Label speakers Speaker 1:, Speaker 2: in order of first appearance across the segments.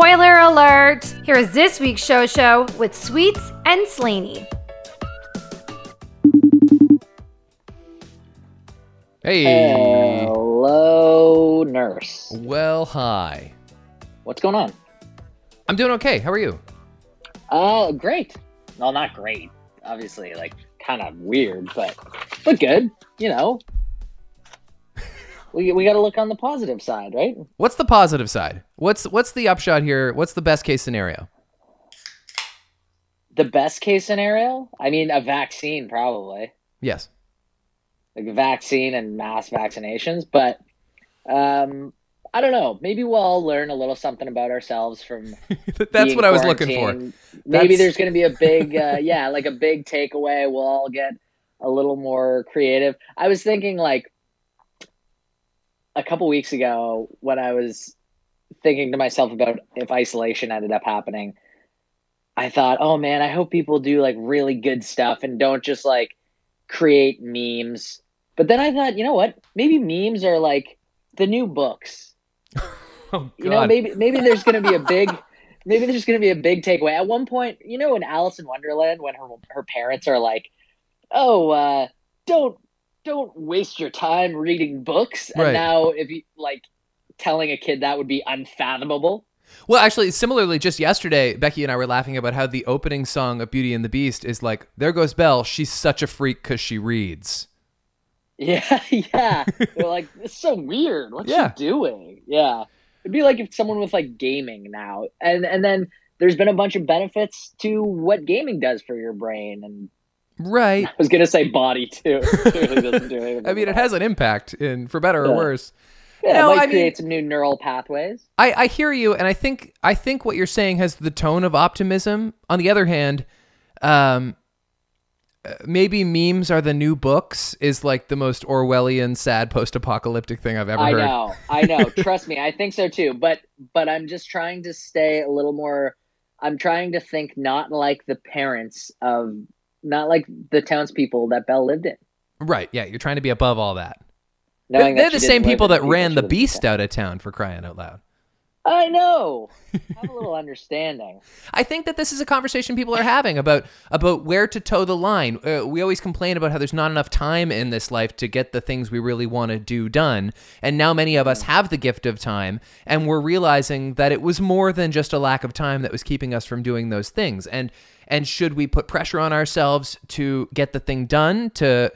Speaker 1: Spoiler alert! Here is this week's show show with Sweets and Slaney.
Speaker 2: Hey.
Speaker 3: Hello, nurse.
Speaker 2: Well, hi.
Speaker 3: What's going on?
Speaker 2: I'm doing okay. How are you?
Speaker 3: Oh, great. Well, not great. Obviously, like kind of weird, but but good. You know, we we got to look on the positive side, right?
Speaker 2: What's the positive side? What's what's the upshot here? What's the best case scenario?
Speaker 3: The best case scenario, I mean, a vaccine probably,
Speaker 2: Yes.
Speaker 3: like a vaccine and mass vaccinations. But um, I don't know. Maybe we'll all learn a little something about ourselves from
Speaker 2: That's what I was looking for.
Speaker 3: quarantined. Maybe there's going to be a big, uh, yeah, like a big takeaway. We'll all get a little more creative. I was thinking like a couple weeks ago when I was thinking to myself about if isolation ended up happening. I thought, oh man, I hope people do like really good stuff and don't just like create memes. But then I thought, you know what? Maybe memes are like the new books
Speaker 2: Oh,
Speaker 3: you know maybe maybe there's going to be a big maybe there's going to be a big takeaway at one point you know in alice in wonderland when her her parents are like oh uh don't don't waste your time reading books and
Speaker 2: Right.
Speaker 3: now if you like telling a kid that would be unfathomable
Speaker 2: Well, actually, similarly, just yesterday, Becky and I were laughing about how the opening song of Beauty and the Beast is like, "There goes Belle. She's such a freak because she reads."
Speaker 3: yeah yeah they're like it's so weird what's
Speaker 2: Yeah.
Speaker 3: she doing yeah it'd be like if someone was like gaming now and and then there's been a bunch of benefits to what gaming does for your brain and
Speaker 2: Right.
Speaker 3: I was gonna say body too. It really do
Speaker 2: I mean, it has an impact, in for better or worse.
Speaker 3: Yeah,
Speaker 2: No,
Speaker 3: it might
Speaker 2: I mean-
Speaker 3: create some new neural pathways.
Speaker 2: I, I hear you, and I think I think what you're saying has the tone of optimism. On the other hand, um, maybe memes are the new books is like the most Orwellian, sad, post-apocalyptic thing I've ever
Speaker 3: I
Speaker 2: heard.
Speaker 3: I know, I know. Trust me, I think so too. But but I'm just trying to stay a little more. I'm trying to think not like the parents of, not like the townspeople that Belle lived in.
Speaker 2: Right? Yeah, you're trying to be above all that.
Speaker 3: knowing
Speaker 2: They're
Speaker 3: that
Speaker 2: the same people that ran the beast out of town for crying out loud.
Speaker 3: I know. Have a little understanding.
Speaker 2: I think that this is a conversation people are having about about where to toe the line. Uh, we always complain about how there's not enough time in this life to get the things we really want to do done, and now many of us have the gift of time, and we're realizing that it was more than just a lack of time that was keeping us from doing those things. And and should we put pressure on ourselves to get the thing done to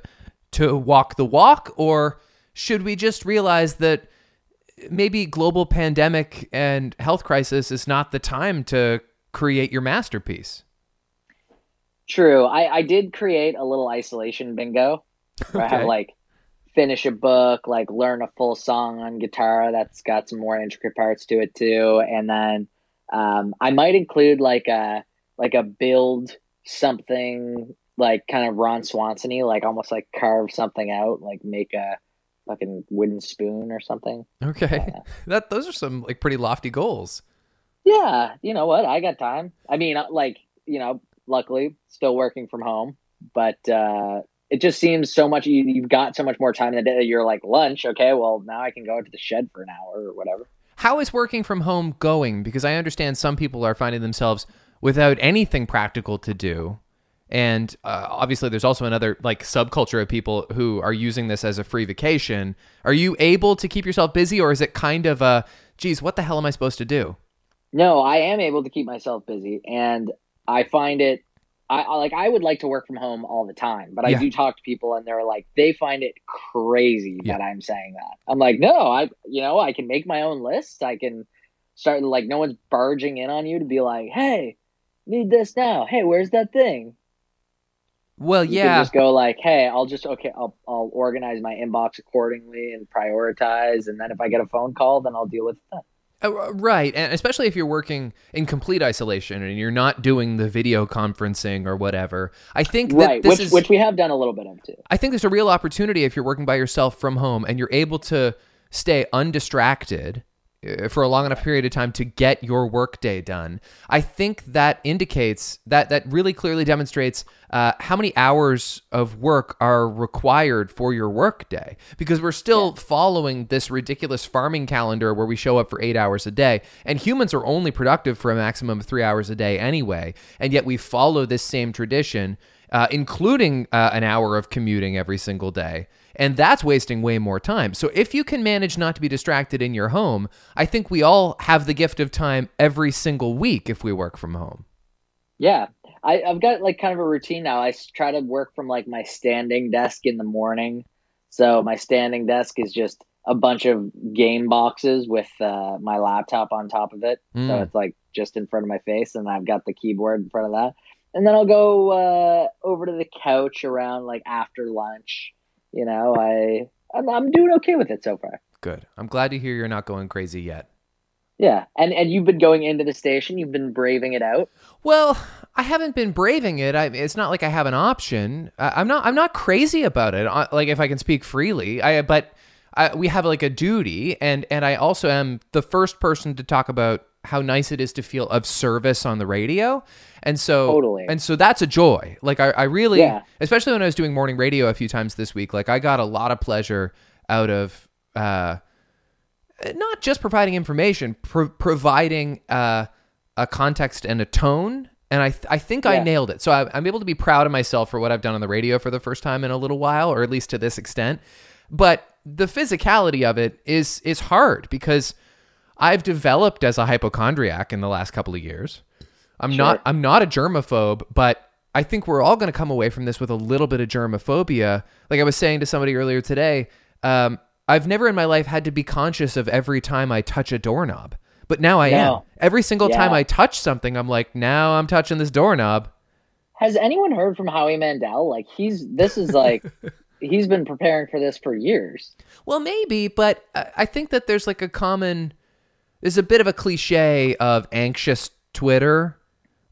Speaker 2: to walk the walk, or should we just realize that maybe global pandemic and health crisis is not the time to create your masterpiece.
Speaker 3: True. I, I did create a little isolation bingo where I have like finish a book, like learn a full song on guitar that's got some more intricate parts to it too. And then um, I might include like a like a build something like kind of Ron Swanson like almost like carve something out, like make a fucking wooden spoon or something.
Speaker 2: Okay. That those are some like pretty lofty goals.
Speaker 3: Yeah, you know what? I got time. I mean, uh, like, you know, luckily still working from home, but uh it just seems so much you, you've got so much more time in the day. You're like lunch, okay, well, now I can go to the shed for an hour or whatever.
Speaker 2: How is working from home going? Because I understand some people are finding themselves without anything practical to do. And uh, obviously, there's also another like subculture of people who are using this as a free vacation. Are you able to keep yourself busy, or is it kind of a, geez, what the hell am I supposed to do?
Speaker 3: No, I am able to keep myself busy and I find it I, like I would like to work from home all the time, but I
Speaker 2: Yeah.
Speaker 3: do talk to people and they're like they find it crazy
Speaker 2: Yeah.
Speaker 3: that I'm saying that. I'm like, "No, I you know, I can make my own list. I can start like no one's barging in on you to be like, "Hey, need this now. Hey, where's that thing?"
Speaker 2: Well,
Speaker 3: You
Speaker 2: yeah.
Speaker 3: just go like, "Hey, I'll just okay, I'll I'll organize my inbox accordingly and prioritize and then if I get a phone call, then I'll deal with that."
Speaker 2: Uh, right, and especially if you're working in complete isolation and you're not doing the video conferencing or whatever. I think that
Speaker 3: Right,
Speaker 2: this
Speaker 3: which
Speaker 2: is
Speaker 3: which we have done a little bit of too.
Speaker 2: I think there's a real opportunity if you're working by yourself from home and you're able to stay undistracted for a long enough period of time to get your workday done, I think that indicates that that really clearly demonstrates uh, how many hours of work are required for your workday. Because we're still following this ridiculous farming calendar where we show up for eight hours a day, and humans are only productive for a maximum of three hours a day anyway, and yet we follow this same tradition. Uh, including uh, an hour of commuting every single day. And that's wasting way more time. So if you can manage not to be distracted in your home, I think we all have the gift of time every single week if we work from home.
Speaker 3: Yeah. I, I've got like kind of a routine now. I try to work from like my standing desk in the morning. So my standing desk is just a bunch of game boxes with uh, my laptop on top of it. So
Speaker 2: Mm.
Speaker 3: it's like just in front of my face, and I've got the keyboard in front of that. And then I'll go uh, over to the couch around like after lunch. You know, I I'm, I'm doing okay with it so far.
Speaker 2: Good. I'm glad to hear you're not going crazy yet.
Speaker 3: Yeah, and and you've been going into the station. You've been braving it out.
Speaker 2: Well, I haven't been braving it. I, it's not like I have an option. I, I'm not. I'm not crazy about it. uh, Like if I can speak freely, I. But I, we have like a duty, and and I also am the first person to talk about how nice it is to feel of service on the radio, and so
Speaker 3: Totally.
Speaker 2: and so that's a joy. Like I, I really,
Speaker 3: Yeah.
Speaker 2: especially when I was doing morning radio a few times this week. Like I got a lot of pleasure out of. Uh, not just providing information, pro- providing uh, a context and a tone. And I, th- I think I nailed it. So I, I'm able to be proud of myself for what I've done on the radio for the first time in a little while, or at least to this extent. But the physicality of it is is hard because I've developed as a hypochondriac in the last couple of years. I'm not I'm not a germaphobe, but I think we're all going to come away from this with a little bit of germophobia. Like I was saying to somebody earlier today, um, I've never in my life had to be conscious of every time I touch a doorknob, but now I am. Every single time I touch something, I'm like, now I'm touching this doorknob.
Speaker 3: Has anyone heard from Howie Mandel? Like he's this is like he's been preparing for this for years.
Speaker 2: Well, maybe, but I think that there's like a common, there's a bit of a cliche of anxious Twitter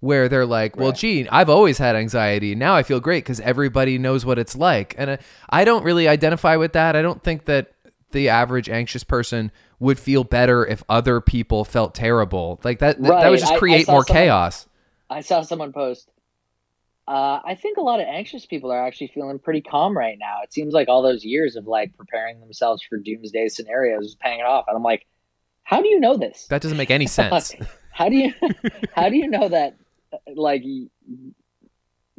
Speaker 2: where they're like, well,
Speaker 3: Right.
Speaker 2: gee, I've always had anxiety. Now I feel great because everybody knows what it's like. And I, I don't really identify with that. I don't think that the average anxious person would feel better if other people felt terrible. Like that, that would just
Speaker 3: I- I
Speaker 2: create more
Speaker 3: someone-
Speaker 2: chaos.
Speaker 3: I saw someone post. Uh, I think a lot of anxious people are actually feeling pretty calm right now. It seems like all those years of like preparing themselves for doomsday scenarios is paying it off. And I'm like, how do you know this?
Speaker 2: That doesn't make any sense.
Speaker 3: how do you how do you know that like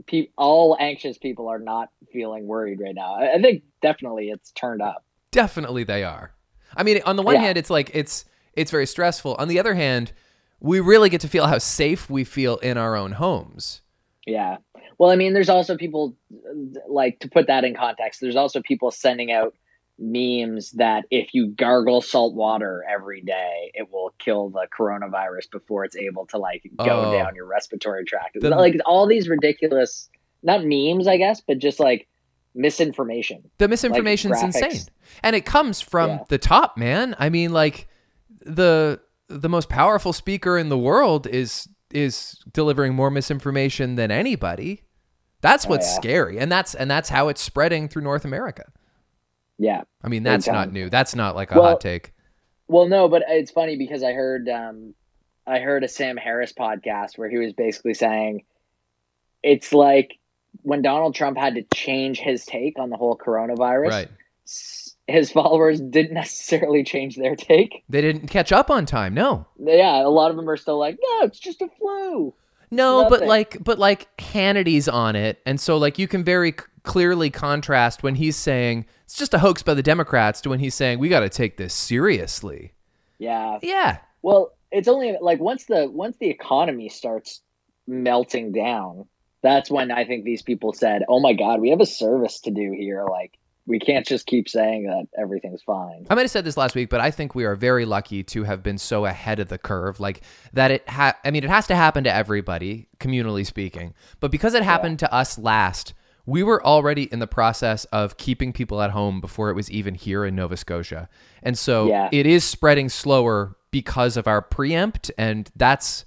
Speaker 3: pe- all anxious people are not feeling worried right now? I I think definitely it's turned up.
Speaker 2: Definitely they are. I mean, on the one
Speaker 3: Yeah.
Speaker 2: hand, it's like it's it's very stressful. On the other hand, we really get to feel how safe we feel in our own homes.
Speaker 3: Yeah. Well, I mean, there's also people like to put that in context. There's also people sending out memes that if you gargle salt water every day, it will kill the coronavirus before it's able to like go
Speaker 2: Oh.
Speaker 3: down your respiratory tract.
Speaker 2: The-
Speaker 3: like all these ridiculous, not memes, I guess, but just like misinformation.
Speaker 2: The misinformation's
Speaker 3: graphics.
Speaker 2: insane. And it comes from
Speaker 3: Yeah.
Speaker 2: the top, man. I mean, like the the most powerful speaker in the world is is delivering more misinformation than anybody. That's
Speaker 3: Oh,
Speaker 2: what's
Speaker 3: yeah.
Speaker 2: scary. And that's and that's how it's spreading through North America.
Speaker 3: Yeah.
Speaker 2: I mean, that's not new. That's not like a
Speaker 3: Well,
Speaker 2: hot take.
Speaker 3: Well, no, but it's funny because I heard um, I heard a Sam Harris podcast where he was basically saying it's like when Donald Trump had to change his take on the whole coronavirus.
Speaker 2: Right.
Speaker 3: His followers didn't necessarily change their take.
Speaker 2: They didn't catch up on time. No.
Speaker 3: Yeah, a lot of them are still like, "No, it's just a flu."
Speaker 2: No, but like, but like Hannity's on it, and so like you can very c- clearly contrast when he's saying it's just a hoax by the Democrats to when he's saying we got to take this seriously.
Speaker 3: Yeah.
Speaker 2: Yeah,
Speaker 3: Well, it's only like once the once the economy starts melting down, that's when I think these people said, "Oh my God, we have a service to do here. Like, we can't just keep saying that everything's fine."
Speaker 2: I might have said this last week, but I think we are very lucky to have been so ahead of the curve. Like that, it ha- I mean, it has to happen to everybody, communally speaking. But because it happened to us last, we were already in the process of keeping people at home before it was even here in Nova Scotia, and so
Speaker 3: Yeah.
Speaker 2: it is spreading slower because of our preempt, and that's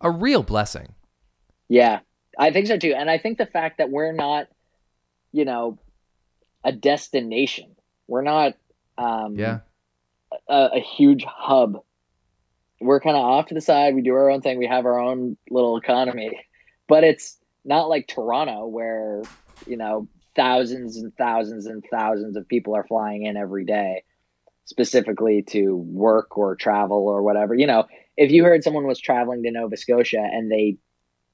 Speaker 2: a real blessing.
Speaker 3: Yeah, I think so too. And I think the fact that we're not, you know, a destination, we're not um,
Speaker 2: Yeah,
Speaker 3: a, a huge hub we're kind of off to the side. We do our own thing. We have our own little economy, but it's not like Toronto where you know thousands and thousands and thousands of people are flying in every day specifically to work or travel or whatever. You know, if you heard someone was traveling to Nova Scotia and they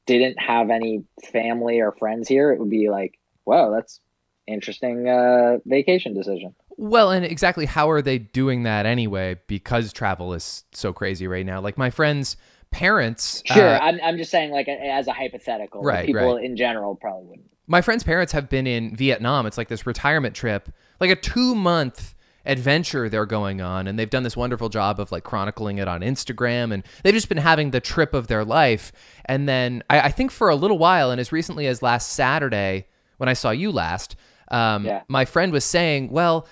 Speaker 3: didn't have any family or friends here, it would be like, wow, that's interesting uh, vacation decision.
Speaker 2: Well, and exactly how are they doing that anyway? Because travel is so crazy right now. Like my friends' parents.
Speaker 3: Sure,
Speaker 2: uh,
Speaker 3: I'm, I'm just saying, like as a hypothetical,
Speaker 2: Right,
Speaker 3: People
Speaker 2: right.
Speaker 3: in general probably wouldn't.
Speaker 2: My friends' parents have been in Vietnam. It's like this retirement trip, like a two month adventure they're going on. And they've done this wonderful job of like chronicling it on Instagram. And they've just been having the trip of their life. And then I, I think for a little while, and as recently as last Saturday, when I saw you last, um,
Speaker 3: Yeah.
Speaker 2: my friend was saying, well,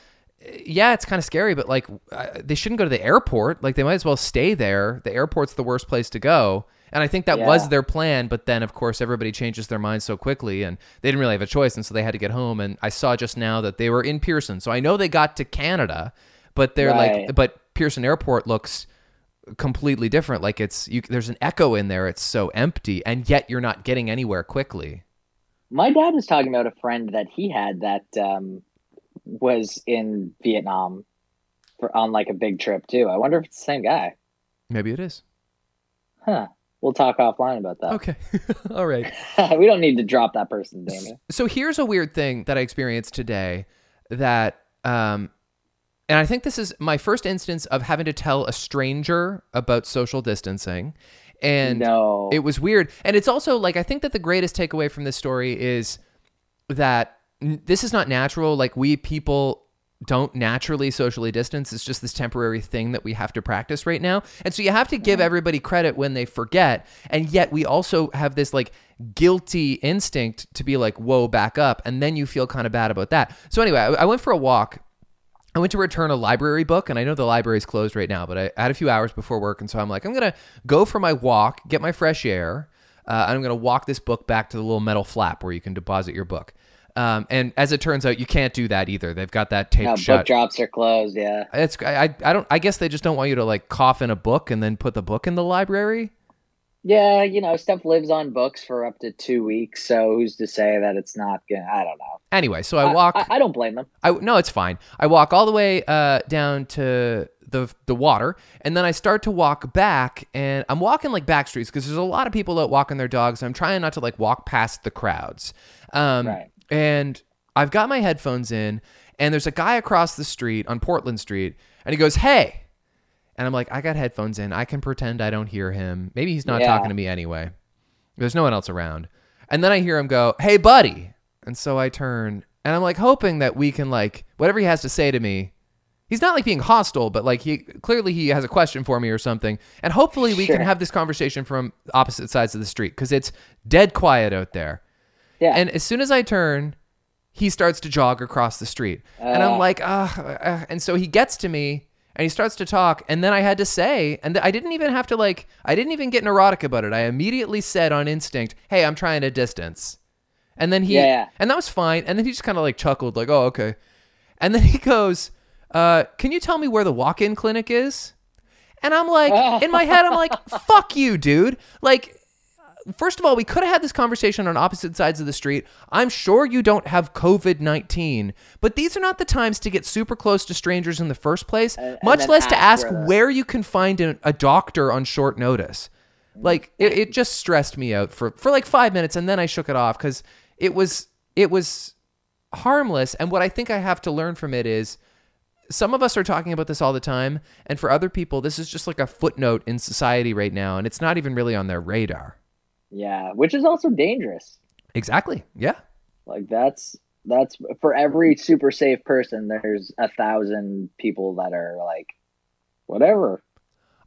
Speaker 2: yeah, it's kind of scary, but like uh, they shouldn't go to the airport. Like they might as well stay there. The airport's the worst place to go. And I think that was their plan, but then of course everybody changes their minds so quickly and they didn't really have a choice and so they had to get home and I saw just now that they were in Pearson. So I know they got to Canada, but they're like but Pearson Airport looks completely different. Like it's you there's an echo in there. It's so empty and yet you're not getting anywhere quickly.
Speaker 3: My dad was talking about a friend that he had that um, was in Vietnam for on like a big trip too. I wonder if it's the same guy.
Speaker 2: Maybe it is.
Speaker 3: Huh. We'll talk offline about that.
Speaker 2: Okay. All right.
Speaker 3: we don't need to drop that person, Damien.
Speaker 2: so here's a weird thing that I experienced today that um and I think this is my first instance of having to tell a stranger about social distancing and
Speaker 3: no.
Speaker 2: it was weird and it's also like I think that the greatest takeaway from this story is that this is not natural like we people don't naturally socially distance. It's just this temporary thing that we have to practice right now. And so you have to give everybody credit when they forget. And yet we also have this like guilty instinct to be like whoa back up. And then you feel kind of bad about that. So anyway I, I went for a walk. I went to return a library book, and I know the library is closed right now, but I had a few hours before work, and so I'm like, I'm gonna go for my walk, get my fresh air, uh, and I'm gonna walk this book back to the little metal flap where you can deposit your book. Um, and as it turns out, you can't do that either. They've got that tape
Speaker 3: no, book drops are closed. Yeah.
Speaker 2: It's I, I don't I guess they just don't want you to like cough in a book and then put the book in the library.
Speaker 3: Yeah, you know, stuff lives on books for up to two weeks, so who's to say that it's not gonna? I don't know.
Speaker 2: Anyway, so I walk.
Speaker 3: I, I don't blame them.
Speaker 2: I no, it's fine. I walk all the way uh, down to the the water, and then I start to walk back, and I'm walking like back streets because there's a lot of people out walking their dogs. And I'm trying not to like walk past the crowds. Um,
Speaker 3: Right.
Speaker 2: And I've got my headphones in, and there's a guy across the street on Portland Street, and he goes, "Hey," and I'm like, "I got headphones in. I can pretend I don't hear him. Maybe he's not
Speaker 3: Yeah.
Speaker 2: talking to me anyway. There's no one else around." And then I hear him go, "Hey, buddy," and so I turn, and I'm like hoping that we can like whatever he has to say to me. He's not like being hostile, but like he clearly he has a question for me or something, and hopefully we can have this conversation from opposite sides of the street because it's dead quiet out there.
Speaker 3: Yeah.
Speaker 2: And as soon as I turn, he starts to jog across the street. and I'm like, ah. Uh, and so he gets to me and he starts to talk. And then I had to say, and I didn't even have to like, I didn't even get neurotic about it. I immediately said on instinct, hey, I'm trying to distance. And then he,
Speaker 3: Yeah.
Speaker 2: and that was fine. And then he just kind of like chuckled, like, oh, okay. And then he goes, uh, can you tell me where the walk in clinic is? And I'm like, in my head, I'm like, fuck you, dude. Like, first of all, we could have had this conversation on opposite sides of the street. I'm sure you don't have COVID 19, but these are not the times to get super close to strangers in the first place,
Speaker 3: and
Speaker 2: much
Speaker 3: then
Speaker 2: less to
Speaker 3: ask where
Speaker 2: you can find a, a doctor on short notice. Like, it, it just stressed me out for, for like five minutes, and then I shook it off because it was, it was harmless. And what I think I have to learn from it is some of us are talking about this all the time, and for other people, this is just like a footnote in society right now, and it's not even really on their radar.
Speaker 3: Yeah, which is also dangerous.
Speaker 2: Exactly. Yeah.
Speaker 3: Like that's that's for every super safe person. There's a thousand people that are like, whatever.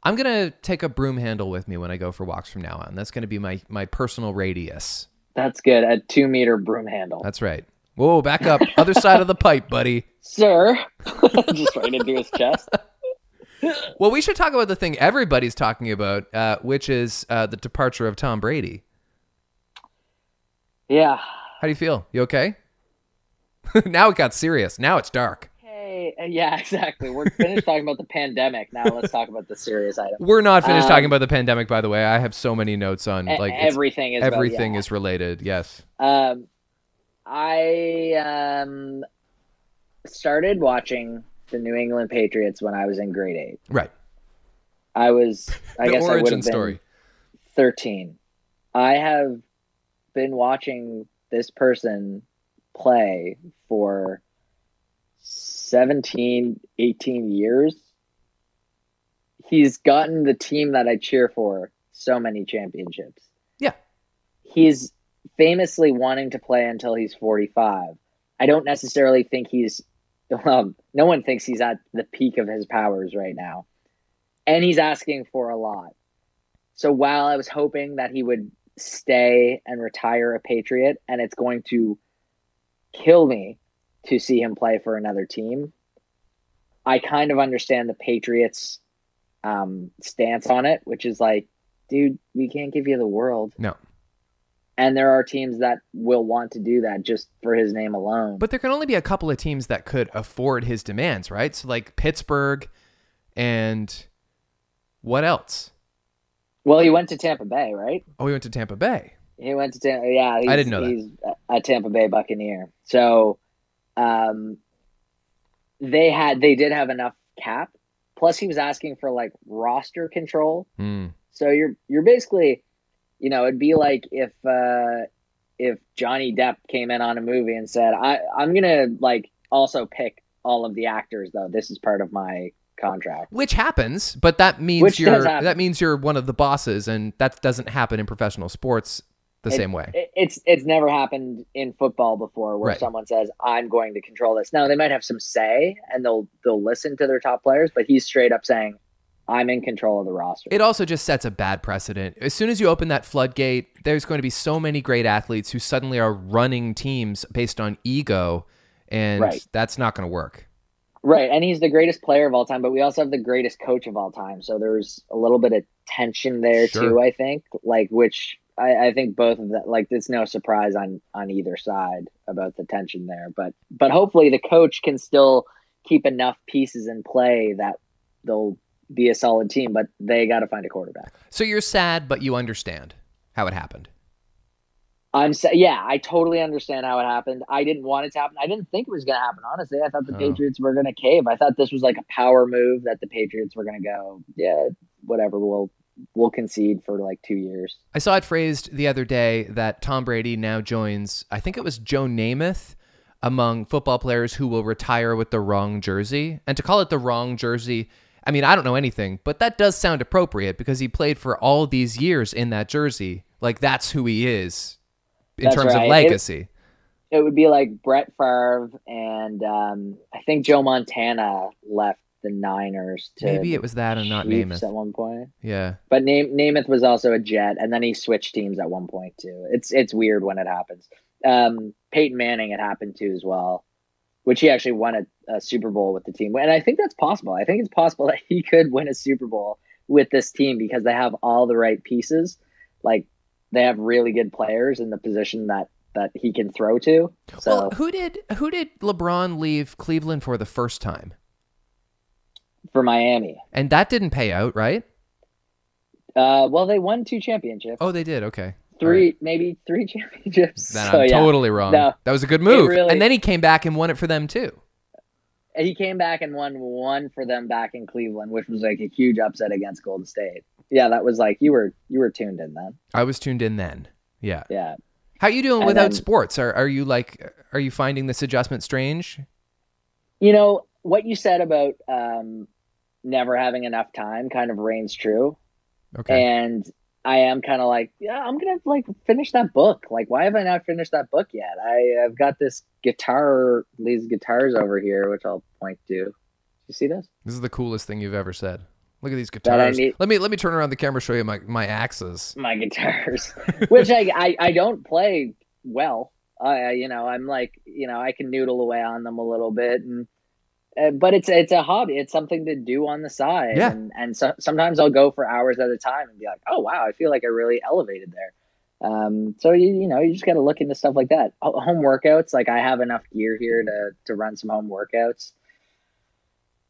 Speaker 2: I'm gonna take a broom handle with me when I go for walks from now on. That's gonna be my my personal radius.
Speaker 3: That's good. A two meter broom handle,
Speaker 2: That's right. Whoa, back up, other side of the pipe, buddy.
Speaker 3: sir. Just right into his chest.
Speaker 2: Well, we should talk about the thing everybody's talking about, uh, which is uh, the departure of Tom Brady.
Speaker 3: Yeah.
Speaker 2: How do you feel? You okay? now it got serious. Now it's dark.
Speaker 3: Hey, yeah, exactly. We're finished talking about the pandemic. Now let's talk about the serious item.
Speaker 2: We're not finished
Speaker 3: Um,
Speaker 2: talking about the pandemic, by the way. I have so many notes on like
Speaker 3: everything is about-
Speaker 2: everything
Speaker 3: yeah.
Speaker 2: is related. Yes.
Speaker 3: Um, I um started watching the New England Patriots when I was in grade eight.
Speaker 2: Right.
Speaker 3: I was, I guess, I would have been
Speaker 2: story.
Speaker 3: thirteen. I have been watching this person play for 17, 18 years. He's gotten the team that I cheer for so many championships.
Speaker 2: Yeah.
Speaker 3: He's famously wanting to play until he's 45. I don't necessarily think he's, well, no one thinks he's at the peak of his powers right now. And he's asking for a lot. So while I was hoping that he would stay and retire a Patriot, and it's going to kill me to see him play for another team, I kind of understand the Patriots' um, stance on it, which is like, dude, we can't give you the world.
Speaker 2: No.
Speaker 3: And there are teams that will want to do that just for his name alone.
Speaker 2: But there can only be a couple of teams that could afford his demands, right? So like Pittsburgh and what else?
Speaker 3: well, he went to Tampa Bay, right?
Speaker 2: Oh, he went to Tampa Bay.
Speaker 3: He went to Tampa. Yeah,
Speaker 2: I didn't know that.
Speaker 3: He's a Tampa Bay Buccaneer. So, um, they had they did have enough cap. Plus, he was asking for like roster control.
Speaker 2: Hmm.
Speaker 3: So you're you're basically, you know, it'd be like if uh, if Johnny Depp came in on a movie and said, "I I'm gonna like also pick all of the actors though. This is part of my contract."
Speaker 2: Which happens, but that means
Speaker 3: Which
Speaker 2: you're that means you're one of the bosses, and that doesn't happen in professional sports the
Speaker 3: It-
Speaker 2: same way.
Speaker 3: it- it's it's never happened in football before where
Speaker 2: Right.
Speaker 3: someone says I'm going to control this. Now they might have some say and they'll they'll listen to their top players, but he's straight up saying I'm in control of the roster.
Speaker 2: It also just sets a bad precedent. As soon as you open that floodgate, there's going to be so many great athletes who suddenly are running teams based on ego, and
Speaker 3: Right.
Speaker 2: that's not going to work.
Speaker 3: right, and he's the greatest player of all time, but we also have the greatest coach of all time. So there's a little bit of tension there
Speaker 2: Sure.
Speaker 3: too, I think. Like which I, I think both of that like it's no surprise on on either side about the tension there. But but hopefully the coach can still keep enough pieces in play that they'll be a solid team, but they got to find a quarterback.
Speaker 2: So you're sad, but you understand how it happened.
Speaker 3: I'm sa- yeah, I totally understand how it happened. I didn't want it to happen. I didn't think it was going to happen. Honestly, I thought the
Speaker 2: Oh.
Speaker 3: Patriots were going to cave. I thought this was like a power move that the Patriots were going to go, yeah, whatever. We'll we'll concede for like two years.
Speaker 2: I saw it phrased the other day that Tom Brady now joins, I think it was Joe Namath, among football players who will retire with the wrong jersey. And to call it the wrong jersey, I mean, I don't know anything, but that does sound appropriate because he played for all these years in that jersey. Like, that's who he is in
Speaker 3: That's
Speaker 2: terms
Speaker 3: right.
Speaker 2: of legacy.
Speaker 3: It would be like Brett Favre and um, I think Joe Montana left the Niners to
Speaker 2: Maybe it was that and not
Speaker 3: Chiefs
Speaker 2: Namath.
Speaker 3: at one point.
Speaker 2: Yeah.
Speaker 3: But Nam- Namath was also a Jet, and then he switched teams at one point too. It's it's weird when it happens. Um, Peyton Manning it happened to as well, which he actually won a, a Super Bowl with the team, and I think that's possible. I think it's possible that he could win a Super Bowl with this team because they have all the right pieces. Like they have really good players in the position that that he can throw to. So
Speaker 2: Well, who did who did LeBron leave Cleveland for the first time?
Speaker 3: for Miami,
Speaker 2: And that didn't pay out, right?
Speaker 3: uh, well, they won two championships,
Speaker 2: Oh, they did. Okay.
Speaker 3: Three maybe three championships.
Speaker 2: Then
Speaker 3: so
Speaker 2: I'm
Speaker 3: yeah.
Speaker 2: totally wrong.
Speaker 3: No.
Speaker 2: that was a good move.
Speaker 3: really-
Speaker 2: and then he came back and won it for them too.
Speaker 3: he came back and won one for them back in Cleveland, which was like a huge upset against Golden State. Yeah, that was like you were you were tuned in then.
Speaker 2: I was tuned in then. Yeah.
Speaker 3: Yeah.
Speaker 2: How you doing
Speaker 3: And
Speaker 2: without
Speaker 3: then-
Speaker 2: sports? Are are you like are you finding this adjustment strange?
Speaker 3: You know, what you said about um never having enough time kind of reigns true.
Speaker 2: Okay.
Speaker 3: And I am kind of like, yeah, I'm gonna like finish that book. Like, why have I not finished that book yet? I, I've got this guitar, these guitars over here, which I'll point to. You see this?
Speaker 2: This is the coolest thing you've ever said. Look at these guitars.
Speaker 3: need-
Speaker 2: Let me let me turn around the camera show you my my axes.
Speaker 3: my guitars, which I, I I don't play well. I you know I'm like you know I can noodle away on them a little bit, and uh, but it's it's a hobby. It's something to do on the side,
Speaker 2: Yeah.
Speaker 3: and and so, sometimes I'll go for hours at a time and be like, oh wow, I feel like I really elevated there. Um, so you you know you just got to look into stuff like that. Home workouts, like I have enough gear here to to run some home workouts.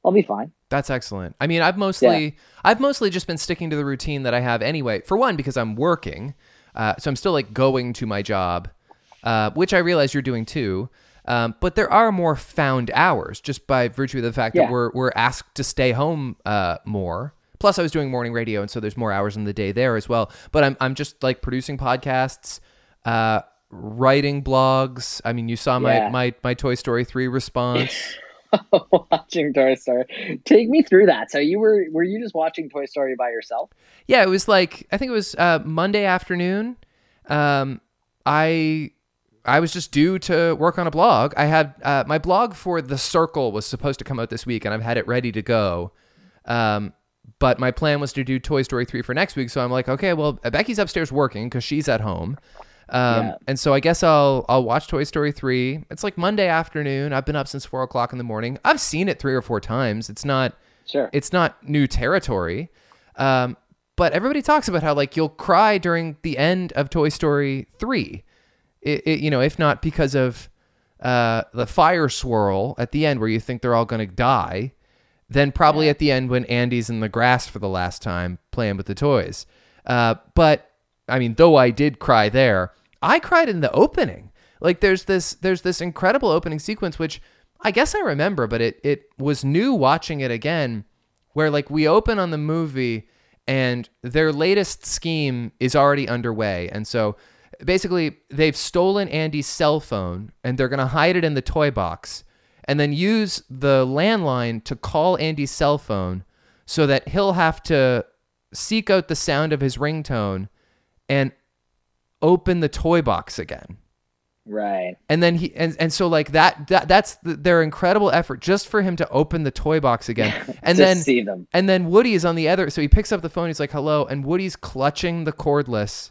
Speaker 3: I'll be fine.
Speaker 2: That's excellent. I mean, I've mostly I've mostly just been sticking to the routine that I have anyway. For one, because I'm working, uh, so I'm still like going to my job, uh, which I realize you're doing too. Um, but there are more found hours just by virtue of the fact
Speaker 3: Yeah.
Speaker 2: that we're we're asked to stay home uh, more. Plus, I was doing morning radio, and so there's more hours in the day there as well. But I'm I'm just like producing podcasts, uh, writing blogs. I mean, you saw my
Speaker 3: Yeah.
Speaker 2: my my Toy Story three response.
Speaker 3: watching Toy Story. Take me through that. So you were were you just watching Toy Story by yourself?
Speaker 2: Yeah, it was like I think it was uh, Monday afternoon. Um, I I was just due to work on a blog. I had uh, my blog for the Circle was supposed to come out this week, and I've had it ready to go. Um, but my plan was to do Toy Story three for next week. So I'm like, okay, well, Becky's upstairs working because she's at home. Um,
Speaker 3: Yeah.
Speaker 2: and so I guess I'll I'll watch Toy Story three. It's like Monday afternoon. I've been up since four o'clock in the morning. I've seen it three or four times. It's not
Speaker 3: Sure.
Speaker 2: it's not new territory. Um, but everybody talks about how like you'll cry during the end of Toy Story three. It, it, you know, if not because of uh, the fire swirl at the end where you think they're all going to die, then probably at the end when Andy's in the grass for the last time playing with the toys. Uh, but I mean, though I did cry there, I cried in the opening. Like there's this there's this incredible opening sequence which I guess I remember, but it it was new watching it again, where like we open on the movie and their latest scheme is already underway, and so basically they've stolen Andy's cell phone and they're gonna hide it in the toy box, and then use the landline to call Andy's cell phone, so that he'll have to seek out the sound of his ringtone and open the toy box again
Speaker 3: right.
Speaker 2: and then he and, and so like that, that that's the, their incredible effort just for him to open the toy box again and
Speaker 3: to
Speaker 2: then
Speaker 3: see them.
Speaker 2: and then woody is on the other so he picks up the phone he's like hello and woody's clutching the cordless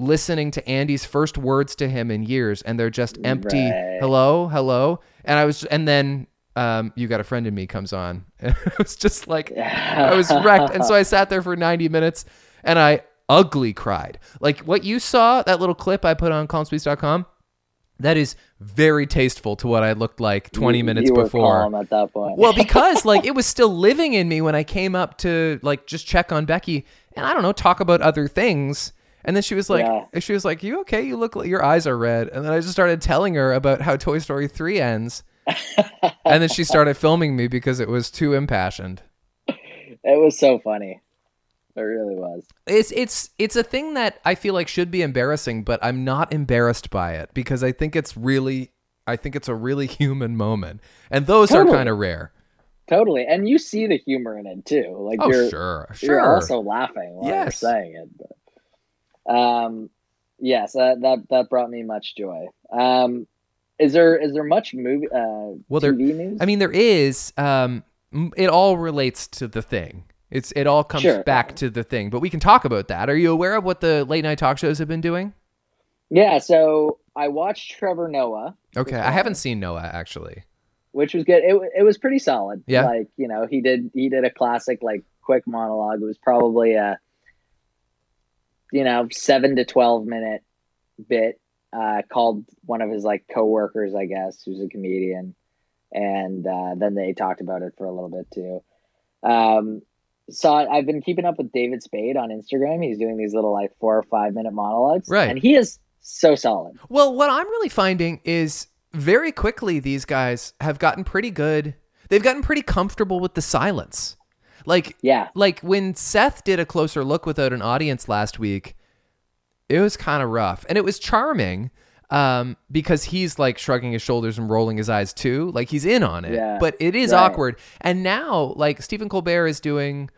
Speaker 2: listening to andy's first words to him in years and they're just empty
Speaker 3: Right.
Speaker 2: hello hello and i was and then um, you got a friend in me comes on and it was just like I was wrecked. And so I sat there for 90 minutes and I ugly cried. Like what you saw, that little clip I put on collinspeaks.com, that is very tasteful to what I looked like 20
Speaker 3: You-
Speaker 2: minutes
Speaker 3: you were
Speaker 2: before.
Speaker 3: at that point.
Speaker 2: Well, because like it was still living in me when I came up to like just check on Becky and I don't know, talk about other things. And then she was like,
Speaker 3: Yeah.
Speaker 2: she was like, "You okay? You look like your eyes are red." And then I just started telling her about how Toy Story three ends, and then she started filming me because it was too impassioned.
Speaker 3: it was so funny. It really was.
Speaker 2: It's it's it's a thing that I feel like should be embarrassing, but I'm not embarrassed by it because I think it's really I think it's a really human moment, and those
Speaker 3: Totally.
Speaker 2: are kind of rare.
Speaker 3: Totally. And you see the humor in it too. Like
Speaker 2: Oh
Speaker 3: you're
Speaker 2: sure,
Speaker 3: you're also laughing while
Speaker 2: Yes.
Speaker 3: you're saying it. But, um yes, that, that that brought me much joy. Um is there is there much movie uh
Speaker 2: Well, there-
Speaker 3: TV news?
Speaker 2: I mean, there is. Um, it all relates to the thing. It's it all comes
Speaker 3: Sure.
Speaker 2: back to the thing. But we can talk about that. Are you aware of what the late night talk shows have been doing?
Speaker 3: yeah, so I watched Trevor Noah,
Speaker 2: Okay, I haven't seen Noah actually.
Speaker 3: which was good. It it was pretty solid.
Speaker 2: Yeah.
Speaker 3: Like, you know, he did he did a classic like quick monologue. It was probably a you know, 7 to 12 minute bit uh called one of his like coworkers, I guess, who's a comedian. And uh then they talked about it for a little bit too. Um so I've been keeping up with David Spade on Instagram. He's doing these little like 4 or 5 minute monologues
Speaker 2: Right.
Speaker 3: and he is so solid.
Speaker 2: Well, what I'm really finding is very quickly these guys have gotten pretty good. They've gotten pretty comfortable with the silence. Like
Speaker 3: Yeah.
Speaker 2: like when Seth did a closer look without an audience last week, it was kind of rough. And it was charming um, because he's like shrugging his shoulders and rolling his eyes too. Like he's in on it.
Speaker 3: Yeah,
Speaker 2: but it is
Speaker 3: right.
Speaker 2: awkward. And now, like Stephen Colbert is doing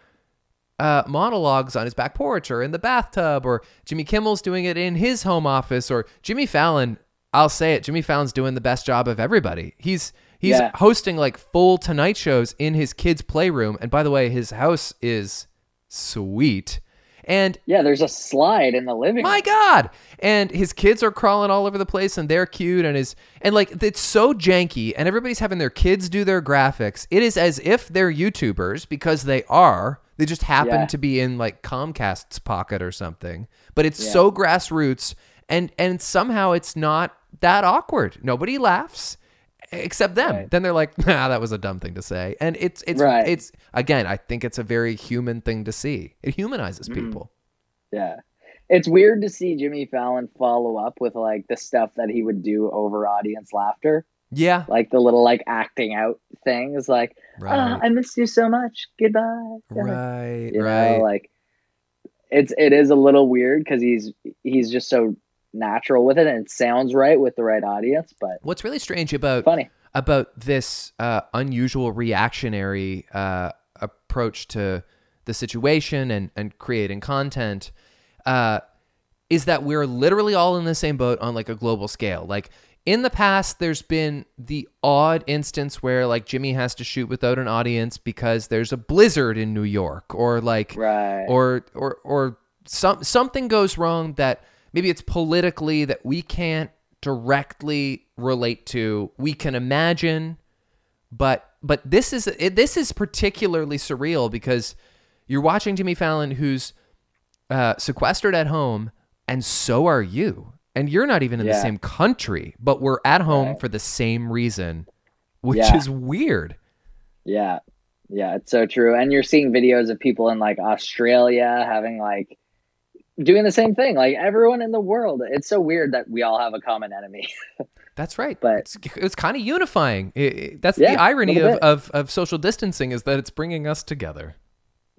Speaker 2: uh, monologues on his back porch or in the bathtub, or Jimmy Kimmel's doing it in his home office, or Jimmy Fallon. I'll say it, Jimmy Fallon's doing the best job of everybody. He's he's
Speaker 3: Yeah.
Speaker 2: hosting like full Tonight shows in his kids' playroom, and by the way, his house is sweet. And
Speaker 3: Yeah, there's a slide in the living room.
Speaker 2: my
Speaker 3: room.
Speaker 2: God! And his kids are crawling all over the place, and they're cute, and his and like it's so janky, and everybody's having their kids do their graphics. It is as if they're YouTubers because they are. They just happen
Speaker 3: Yeah.
Speaker 2: to be in like Comcast's pocket or something. But it's
Speaker 3: Yeah.
Speaker 2: so grassroots, and and somehow it's not that awkward. Nobody laughs, except them.
Speaker 3: Right.
Speaker 2: Then they're like, "Nah, that was a dumb thing to say." And it's it's
Speaker 3: Right.
Speaker 2: it's again, I think it's a very human thing to see. It humanizes
Speaker 3: Mhm.
Speaker 2: people.
Speaker 3: Yeah. It's weird to see Jimmy Fallon follow up with like the stuff that he would do over audience laughter,
Speaker 2: Yeah,
Speaker 3: like the little like acting out things, like
Speaker 2: right,
Speaker 3: "Ah, I missed you so much, goodbye.
Speaker 2: right,
Speaker 3: You
Speaker 2: right.
Speaker 3: know, like it's it is a little weird because he's he's just so natural with it, and it sounds right with the right audience, but
Speaker 2: What's really strange about
Speaker 3: funny.
Speaker 2: about this uh, unusual reactionary uh, approach to the situation and, and creating content uh, is that we're literally all in the same boat on like a global scale. Like in the past, there's been the odd instance where like Jimmy has to shoot without an audience because there's a blizzard in New York or like
Speaker 3: Right.
Speaker 2: or or or some something goes wrong that maybe it's politically that we can't directly relate to. We can imagine, but but this is it, this is particularly surreal because you're watching Jimmy Fallon, who's uh, sequestered at home, and so are you, and you're not even in the same country, but we're at home
Speaker 3: Right.
Speaker 2: for the same reason, which
Speaker 3: Yeah.
Speaker 2: is weird.
Speaker 3: Yeah. Yeah, it's so true. And you're seeing videos of people in like Australia having like doing the same thing. Like everyone in the world. It's so weird that we all have a common enemy.
Speaker 2: That's right.
Speaker 3: But-
Speaker 2: it's, it's kind of unifying. It- it- that's
Speaker 3: Yeah,
Speaker 2: the irony of, of, of social distancing is that it's bringing us together.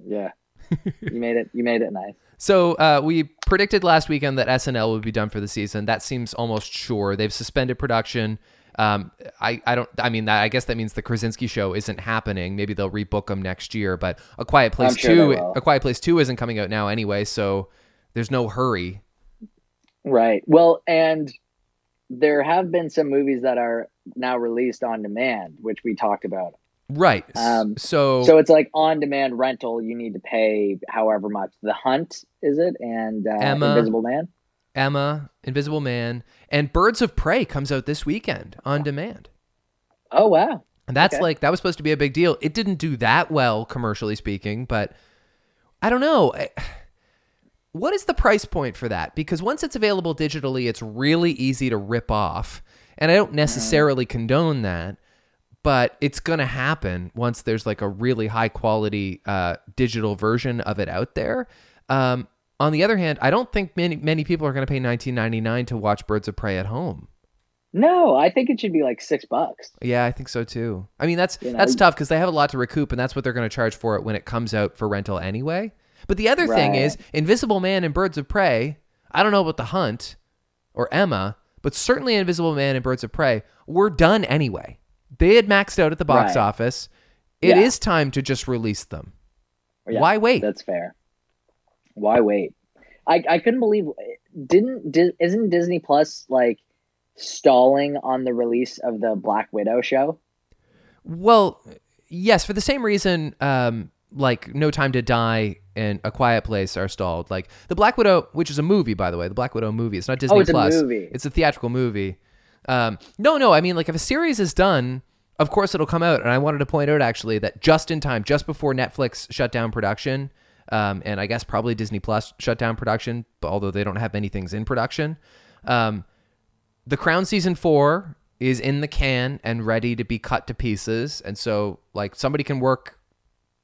Speaker 3: yeah. you made it you made it nice.
Speaker 2: So uh, we predicted last weekend that SNL would be done for the season. That seems almost sure. They've suspended production. Um, I, I don't. I mean, that, I guess that means the Krasinski show isn't happening. Maybe they'll rebook them next year. But A Quiet Place
Speaker 3: sure
Speaker 2: Two. A Quiet Place Two isn't coming out now anyway. So there's no hurry.
Speaker 3: Right. Well, and there have been some movies that are now released on demand, which we talked about.
Speaker 2: Right.
Speaker 3: Um,
Speaker 2: so
Speaker 3: So it's like on demand rental. You need to pay however much. The Hunt is it, and uh,
Speaker 2: Emma.
Speaker 3: Invisible Man.
Speaker 2: Emma, Invisible Man, and Birds of Prey comes out this weekend on demand.
Speaker 3: Oh wow.
Speaker 2: And that's
Speaker 3: Okay.
Speaker 2: like that was supposed to be a big deal. It didn't do that well commercially speaking, but I don't know. I- What is the price point for that? Because once it's available digitally, it's really easy to rip off. And I don't necessarily condone that, but it's going to happen once there's like a really high quality uh, digital version of it out there. Um, on the other hand, I don't think many many people are going to pay 19.99 to watch Birds of Prey at home.
Speaker 3: No, I think it should be like six bucks.
Speaker 2: Yeah, I think so too. I mean, that's
Speaker 3: You know?
Speaker 2: that's tough because they have a lot to recoup, and that's what they're going to charge for it when it comes out for rental anyway. But the other thing is, Invisible Man and Birds of Prey. I don't know about the Hunt or Emma, but certainly Invisible Man and Birds of Prey were done anyway. They had maxed out at the box
Speaker 3: Right.
Speaker 2: office. It is
Speaker 3: Yeah.
Speaker 2: time to just release them.
Speaker 3: Yeah,
Speaker 2: Why wait?
Speaker 3: That's fair. Why wait? I, I couldn't believe didn't Di- isn't Disney Plus like stalling on the release of the Black Widow show?
Speaker 2: Well, yes, for the same reason, um, like No Time to Die and A Quiet Place are stalled. Like the Black Widow, which is a movie, by the way, the Black Widow movie. It's not Disney
Speaker 3: Oh, it's a
Speaker 2: Plus.
Speaker 3: movie.
Speaker 2: It's a theatrical movie. Um, no, no, I mean, like if a series is done, of course it'll come out. And I wanted to point out actually that just in time, just before Netflix shut down production, um, and I guess probably Disney Plus shut down production, but although they don't have many things in production, um, the Crown season four is in the can and ready to be cut to pieces. And so, like, somebody can work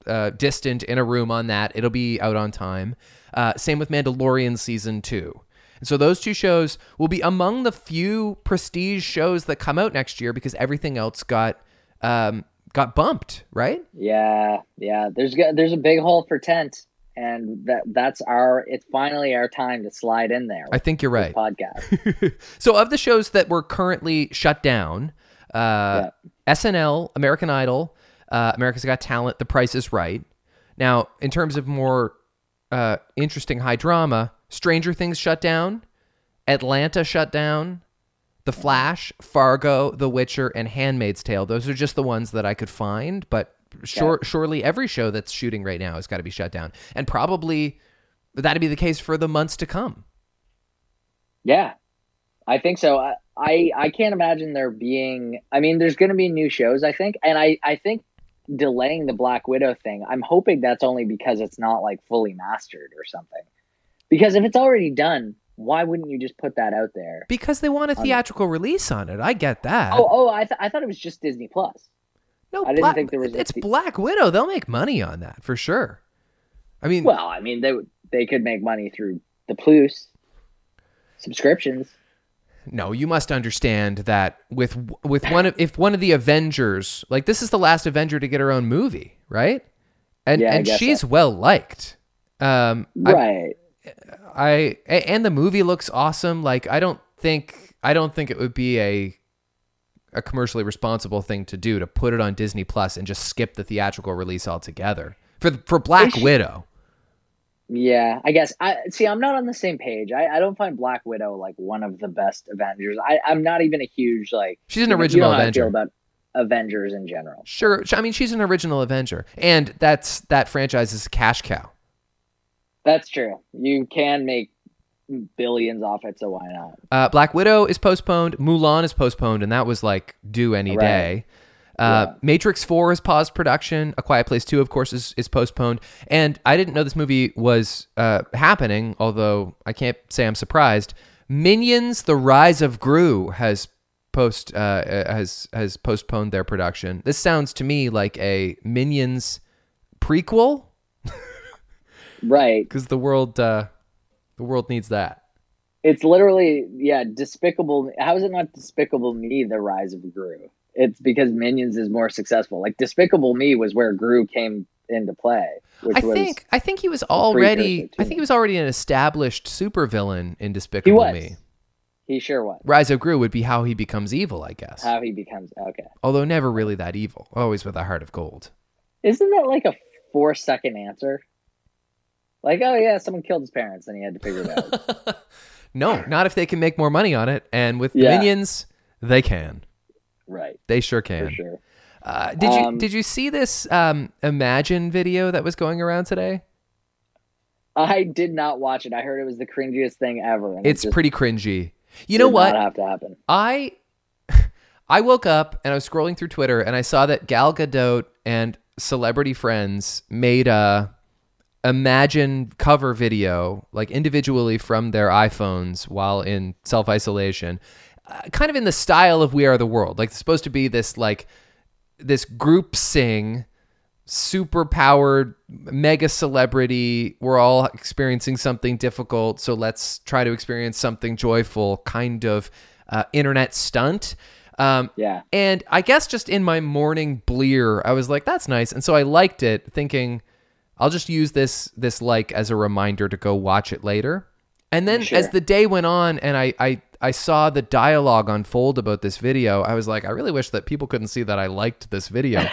Speaker 2: uh, distant in a room on that. It'll be out on time. Uh, same with Mandalorian season two. And so those two shows will be among the few prestige shows that come out next year because everything else got um, got bumped, right?
Speaker 3: Yeah, yeah. There's there's a big hole for tent, and that that's our. It's finally our time to slide in there.
Speaker 2: I think you're right.
Speaker 3: Podcast.
Speaker 2: so of the shows that were currently shut down, uh, SNL, American Idol, uh, America's Got Talent, The Price is Right. Now, in terms of more uh, interesting high drama, Stranger Things shut down, Atlanta shut down, The Flash, Fargo, The Witcher, and Handmaid's Tale. Those are just the ones that I could find, but sure, surely every show that's shooting right now has got to be shut down, and probably that'd be the case for the months to come.
Speaker 3: Yeah, I think so. I, I I can't imagine there being. I mean, there's going to be new shows. I think, and I I think delaying the Black Widow thing. I'm hoping that's only because it's not like fully mastered or something. Because if it's already done, why wouldn't you just put that out there?
Speaker 2: Because they want a um, theatrical release on it. I get that.
Speaker 3: Oh, oh, I, th- I thought it was just Disney Plus.
Speaker 2: no,
Speaker 3: I didn't
Speaker 2: Black-
Speaker 3: think there was
Speaker 2: It's
Speaker 3: the-
Speaker 2: Black Widow. They'll make money on that for sure. I mean,
Speaker 3: Well, I mean, they they could make money through the Plus subscriptions.
Speaker 2: No, you must understand that with with one of if one of the Avengers, like this is the last Avenger to get her own movie, right? And
Speaker 3: Yeah,
Speaker 2: and she's
Speaker 3: so.
Speaker 2: well liked. Um, I-
Speaker 3: Right.
Speaker 2: I a- and the movie looks awesome. Like I don't think I don't think it would be a a commercially responsible thing to do to put it on Disney Plus and just skip the theatrical release altogether for for Black Widow.
Speaker 3: Yeah, I guess. I see. I'm not on the same page. I, I don't find Black Widow like one of the best Avengers. I, I'm not even a huge like.
Speaker 2: She's an original
Speaker 3: know how I
Speaker 2: Avenger.
Speaker 3: feel about Avengers in general.
Speaker 2: Sure, I mean she's an original Avenger, and that's that franchise is a cash cow.
Speaker 3: That's true. You can make billions off it, so why not?
Speaker 2: Uh, Black Widow is postponed. Mulan is postponed, and that was like due any
Speaker 3: Right.
Speaker 2: day. Uh,
Speaker 3: Yeah.
Speaker 2: Matrix Four has paused production. A Quiet Place Two, of course, is, is postponed. And I didn't know this movie was uh, happening, although I can't say I'm surprised. Minions: The Rise of Gru has post uh, uh, has has postponed their production. This sounds to me like a Minions prequel
Speaker 3: Right.
Speaker 2: because the world uh, the world needs that.
Speaker 3: It's literally yeah, despicable. How is it not Despicable Me? The Rise of Gru. It's because Minions is more successful. Like Despicable Me was where Gru came into play, which
Speaker 2: I think I think he was already I think he was already an established supervillain in
Speaker 3: he
Speaker 2: Despicable
Speaker 3: was.
Speaker 2: Me.
Speaker 3: He sure was.
Speaker 2: Rise of Gru would be how he becomes evil, I guess.
Speaker 3: How he becomes okay.
Speaker 2: Although never really that evil, always with a heart of gold.
Speaker 3: Isn't that like a four second answer? Like, oh yeah, someone killed his parents and he had to figure it out.
Speaker 2: No, not if they can make more money on it. And with
Speaker 3: Yeah.
Speaker 2: Minions, they can.
Speaker 3: Right,
Speaker 2: They sure can.
Speaker 3: for sure.
Speaker 2: Uh, did you
Speaker 3: Um,
Speaker 2: did you see this um, Imagine video that was going around today?
Speaker 3: I did not watch it. I heard it was the cringiest thing ever. It
Speaker 2: It's
Speaker 3: just
Speaker 2: pretty cringy. You know what?
Speaker 3: Not have to happen.
Speaker 2: I I woke up and I was scrolling through Twitter and I saw that Gal Gadot and celebrity friends made a Imagine cover video like individually from their iPhones while in self isolation, kind of in the style of We Are the World. Like it's supposed to be this like this group sing super powered mega celebrity. We're all experiencing something difficult so let's try to experience something joyful kind of uh, internet stunt. Um,
Speaker 3: Yeah,
Speaker 2: and i guess just in my morning blear i was like that's nice. And so i liked it thinking i'll just use this this like as a reminder to go watch it later. And then
Speaker 3: Sure.
Speaker 2: as the day went on and I, I I saw the dialogue unfold about this video, I was like, I really wish that people couldn't see that I liked this video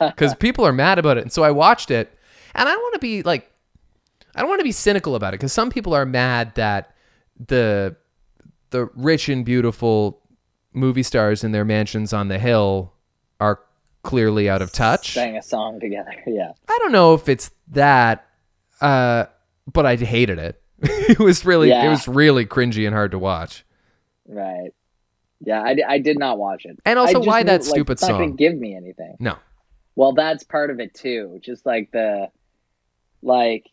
Speaker 2: because people are mad about it. And so I watched it, and I don't want to be like, I don't want to be cynical about it because some people are mad that the the rich and beautiful movie stars in their mansions on the hill are clearly out of touch.
Speaker 3: sang a song together. Yeah,
Speaker 2: I don't know if it's that, uh, but I hated it. it was really, it was really cringy and hard to watch.
Speaker 3: Right. Yeah, I, I did not watch it.
Speaker 2: And also, why
Speaker 3: knew,
Speaker 2: that
Speaker 3: like,
Speaker 2: stupid song?
Speaker 3: give me anything.
Speaker 2: No,
Speaker 3: Well, that's part of it too. Just like the, like,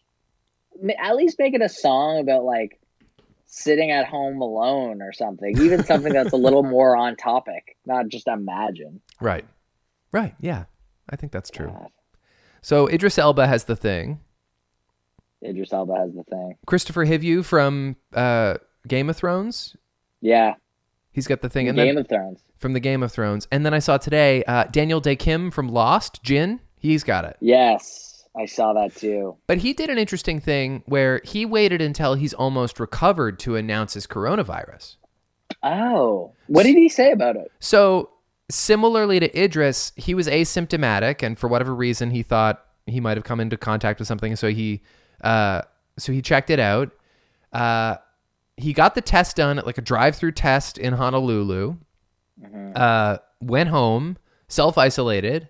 Speaker 3: at least make it a song about like sitting at home alone or something. Even something that's a little more on topic, not just imagine.
Speaker 2: right, right, yeah, I think that's true.
Speaker 3: God,
Speaker 2: So Idris Elba has the thing.
Speaker 3: Idris Elba has the thing.
Speaker 2: Kristofer Hivju from uh, Game of Thrones.
Speaker 3: Yeah,
Speaker 2: He's got the thing, and
Speaker 3: Game
Speaker 2: then
Speaker 3: of Thrones.
Speaker 2: from the Game of Thrones, and then I saw today uh, Daniel Dae Kim from Lost. Jin, he's got it.
Speaker 3: Yes, I saw that too.
Speaker 2: But he did an interesting thing where he waited until he's almost recovered to announce his coronavirus.
Speaker 3: Oh, what did he say about it?
Speaker 2: So, similarly to Idris, he was asymptomatic, and for whatever reason, he thought he might have come into contact with something. So he, uh, so he checked it out. Uh, he got the test done at like a drive-through test in Honolulu. Uh, went home, self-isolated,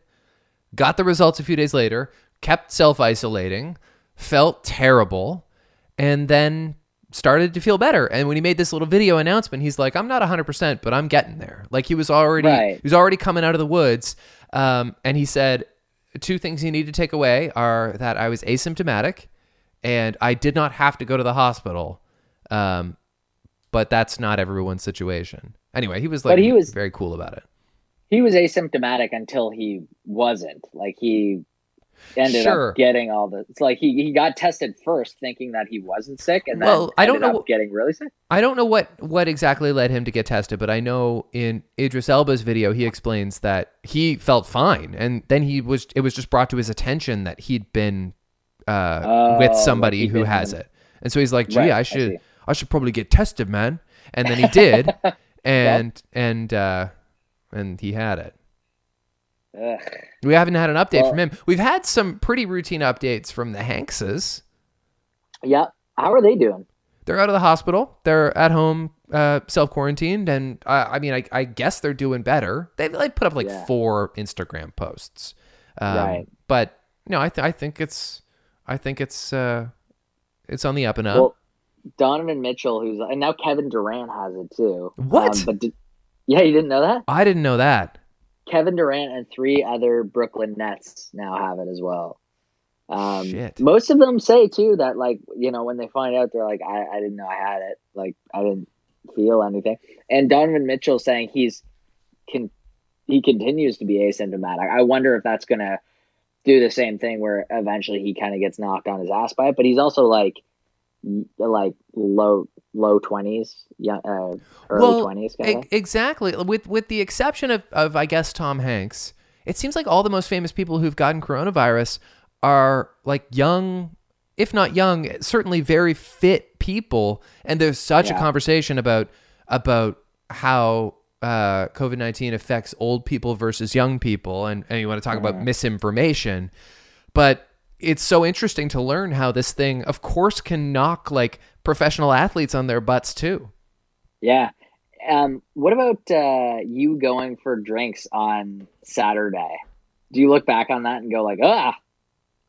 Speaker 2: got the results a few days later, kept self-isolating, felt terrible, and then started to feel better. And when he made this little video announcement, he's like, "I'm not 100%, but I'm getting there." Like he was already
Speaker 3: Right.
Speaker 2: he was already coming out of the woods. Um, and he said two things you need to take away are that I was asymptomatic and I did not have to go to the hospital. Um, but that's not everyone's situation. Anyway, he was like
Speaker 3: But he was-
Speaker 2: very cool about it.
Speaker 3: he was asymptomatic until he wasn't. Like he ended
Speaker 2: Sure.
Speaker 3: up getting all the. It's like he he got tested first, thinking that he wasn't sick, and then
Speaker 2: Well, I don't
Speaker 3: ended
Speaker 2: know
Speaker 3: up getting really sick.
Speaker 2: I don't know what what exactly led him to get tested, but I know in Idris Elba's video he explains that he felt fine, and then he was it was just brought to his attention that he'd been uh,
Speaker 3: Oh,
Speaker 2: with somebody who has it, and so he's like, "Gee,
Speaker 3: Right,
Speaker 2: I
Speaker 3: I
Speaker 2: should
Speaker 3: see.
Speaker 2: I, should probably get tested, man." And then he did, and and uh, and he had it.
Speaker 3: Ugh.
Speaker 2: We haven't had an update
Speaker 3: Well-
Speaker 2: from him. We've had some pretty routine updates from the Hankses.
Speaker 3: Yeah. How are they doing?
Speaker 2: they're out of the hospital. They're at home, uh, self quarantined, and I, I mean, I, I guess they're doing better. They've like put up like
Speaker 3: Yeah.
Speaker 2: four Instagram posts, um,
Speaker 3: Right.
Speaker 2: But no, I th- I think it's I think it's uh, it's on the up and up.
Speaker 3: Well, Donovan Mitchell, who's and now Kevin Durant has it too.
Speaker 2: What?
Speaker 3: Um, but did, yeah, you didn't know that?
Speaker 2: I didn't know that.
Speaker 3: Kevin Durant and three other Brooklyn Nets now have it as well. Um,
Speaker 2: Shit.
Speaker 3: Most of them say too that like you know when they find out they're like I, I didn't know I had it like I didn't feel anything. And Donovan Mitchell saying he's can he continues to be asymptomatic. I wonder if that's gonna do the same thing where eventually he kind of gets knocked on his ass by it. But he's also like like low low twenties, yeah, uh, early
Speaker 2: Well,
Speaker 3: twenties kind of.
Speaker 2: E- exactly. With with the exception of, of I guess Tom Hanks, it seems like all the most famous people who've gotten coronavirus are like young, if not young, certainly very fit people. And there's such a conversation about about how uh, COVID nineteen affects old people versus young people, and, and you want to talk about misinformation, but it's so interesting to learn how this thing, of course, can knock like professional athletes on their butts too.
Speaker 3: Yeah. Um, what about uh, you going for drinks on Saturday? Do you look back on that and go like, ah,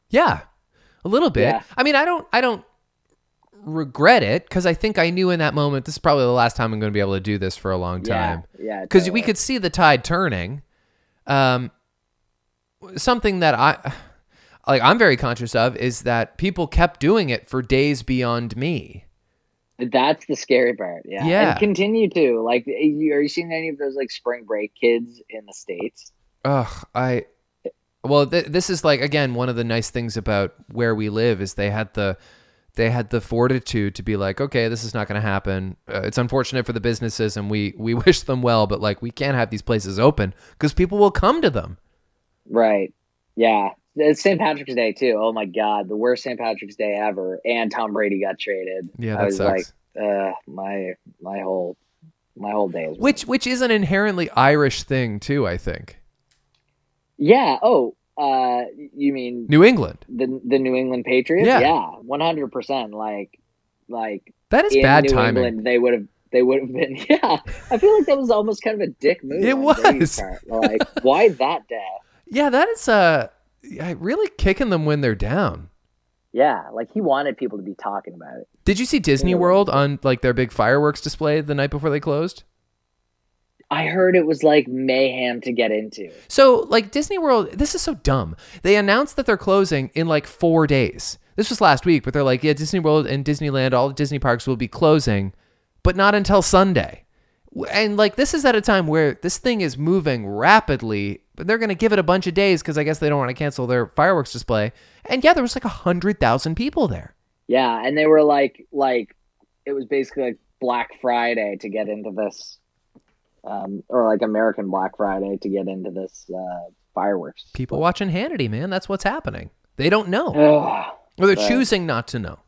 Speaker 2: Yeah, a little bit.
Speaker 3: Yeah.
Speaker 2: I mean, I don't, I don't regret it because I think I knew in that moment this is probably the last time I'm going to be able to do this for a long time.
Speaker 3: yeah, yeah,
Speaker 2: Because we could see the tide turning. Um, something that I like, I'm very conscious of is that people kept doing it for days beyond me.
Speaker 3: That's the scary part. Yeah,
Speaker 2: Yeah.
Speaker 3: and continue to like. Are you seeing any of those like spring break kids in the states?
Speaker 2: Ugh, I. Well, th- this is like again one of the nice things about where we live is they had the they had the fortitude to be like, okay, this is not going to happen. Uh, it's unfortunate for the businesses, and we we wish them well, but like we can't have these places open because people will come to them.
Speaker 3: Right. Yeah. It's St. Patrick's Day too. Oh my God, the worst St. Patrick's Day ever. And Tom Brady got traded.
Speaker 2: Yeah,
Speaker 3: I
Speaker 2: that
Speaker 3: was
Speaker 2: sucks.
Speaker 3: like, uh, my my whole my whole day is
Speaker 2: which which is an inherently Irish thing too. I think
Speaker 3: Yeah. Oh, uh, you mean
Speaker 2: New England.
Speaker 3: the the New England Patriots?
Speaker 2: Yeah.
Speaker 3: One hundred percent. Like, like
Speaker 2: That is bad
Speaker 3: New
Speaker 2: timing.
Speaker 3: England, they would have they would have been. Yeah, I feel like that was almost kind of a dick move.
Speaker 2: It was.
Speaker 3: Like, why that day?
Speaker 2: Yeah, that is uh yeah, really kicking them when they're down.
Speaker 3: Yeah, like he wanted people to be talking about it.
Speaker 2: Did you see Disney World on like their big fireworks display the night before they closed?
Speaker 3: I heard it was like mayhem to get into.
Speaker 2: So, like Disney World, this is so dumb. They announced that they're closing in like four days. This was last week, but they're like, yeah, Disney World and Disneyland, all the Disney parks will be closing, but not until Sunday. And like, this is at a time where this thing is moving rapidly, but they're going to give it a bunch of days because I guess they don't want to cancel their fireworks display. And yeah, there was like a hundred thousand people there.
Speaker 3: Yeah, and they were like, like it was basically like Black Friday to get into this, um, or like American Black Friday to get into this uh, fireworks.
Speaker 2: People watching Hannity, man. That's what's happening. They don't know,
Speaker 3: Ugh.
Speaker 2: or they're choosing not to know.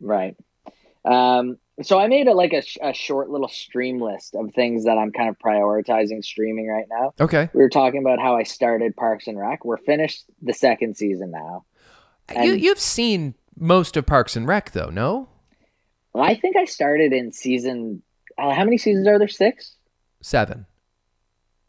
Speaker 3: Right. Um, so I made a, like a, a short little stream list of things that I'm kind of prioritizing streaming right now.
Speaker 2: Okay.
Speaker 3: We were talking about how I started Parks and Rec. We're finished the second season now.
Speaker 2: you, you've seen most of Parks and Rec, though, no?
Speaker 3: I think I started in season. Uh, how many seasons are there? Six,
Speaker 2: Seven.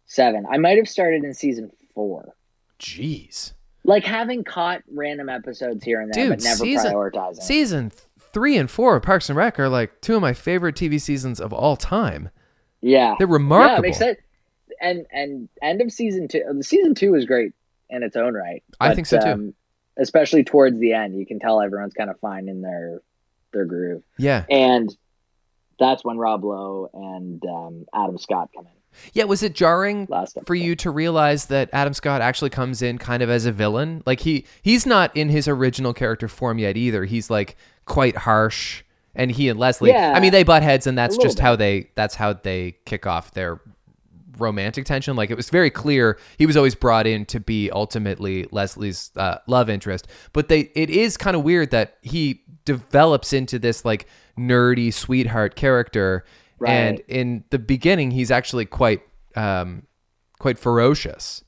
Speaker 3: seven. I might have started in season four.
Speaker 2: Jeez.
Speaker 3: Like having caught random episodes here and there,
Speaker 2: Dude,
Speaker 3: but never
Speaker 2: season-
Speaker 3: prioritizing.
Speaker 2: Season three and four of Parks and Rec are like two of my favorite TV seasons of all time.
Speaker 3: yeah,
Speaker 2: They're
Speaker 3: yeah,
Speaker 2: remarkable.
Speaker 3: it makes sense. And and end of season two. The season two is great in its own right.
Speaker 2: I think so, too.
Speaker 3: um, especially towards the end, you can tell everyone's kind of finding their their groove.
Speaker 2: yeah.
Speaker 3: And that's when Rob Lowe and um, Adam Scott come in.
Speaker 2: Yeah, was it jarring for you to realize that Adam Scott actually comes in kind of as a villain? Like he he's not in his original character form yet either. He's like quite harsh, and he and Leslie.
Speaker 3: Yeah.
Speaker 2: I mean, they butt heads, and that's just how they that's how they kick off their romantic tension. Like it was very clear he was always brought in to be ultimately Leslie's uh, love interest, but they it is kind of weird that he develops into this like nerdy sweetheart character and in the beginning he's actually quite um quite ferocious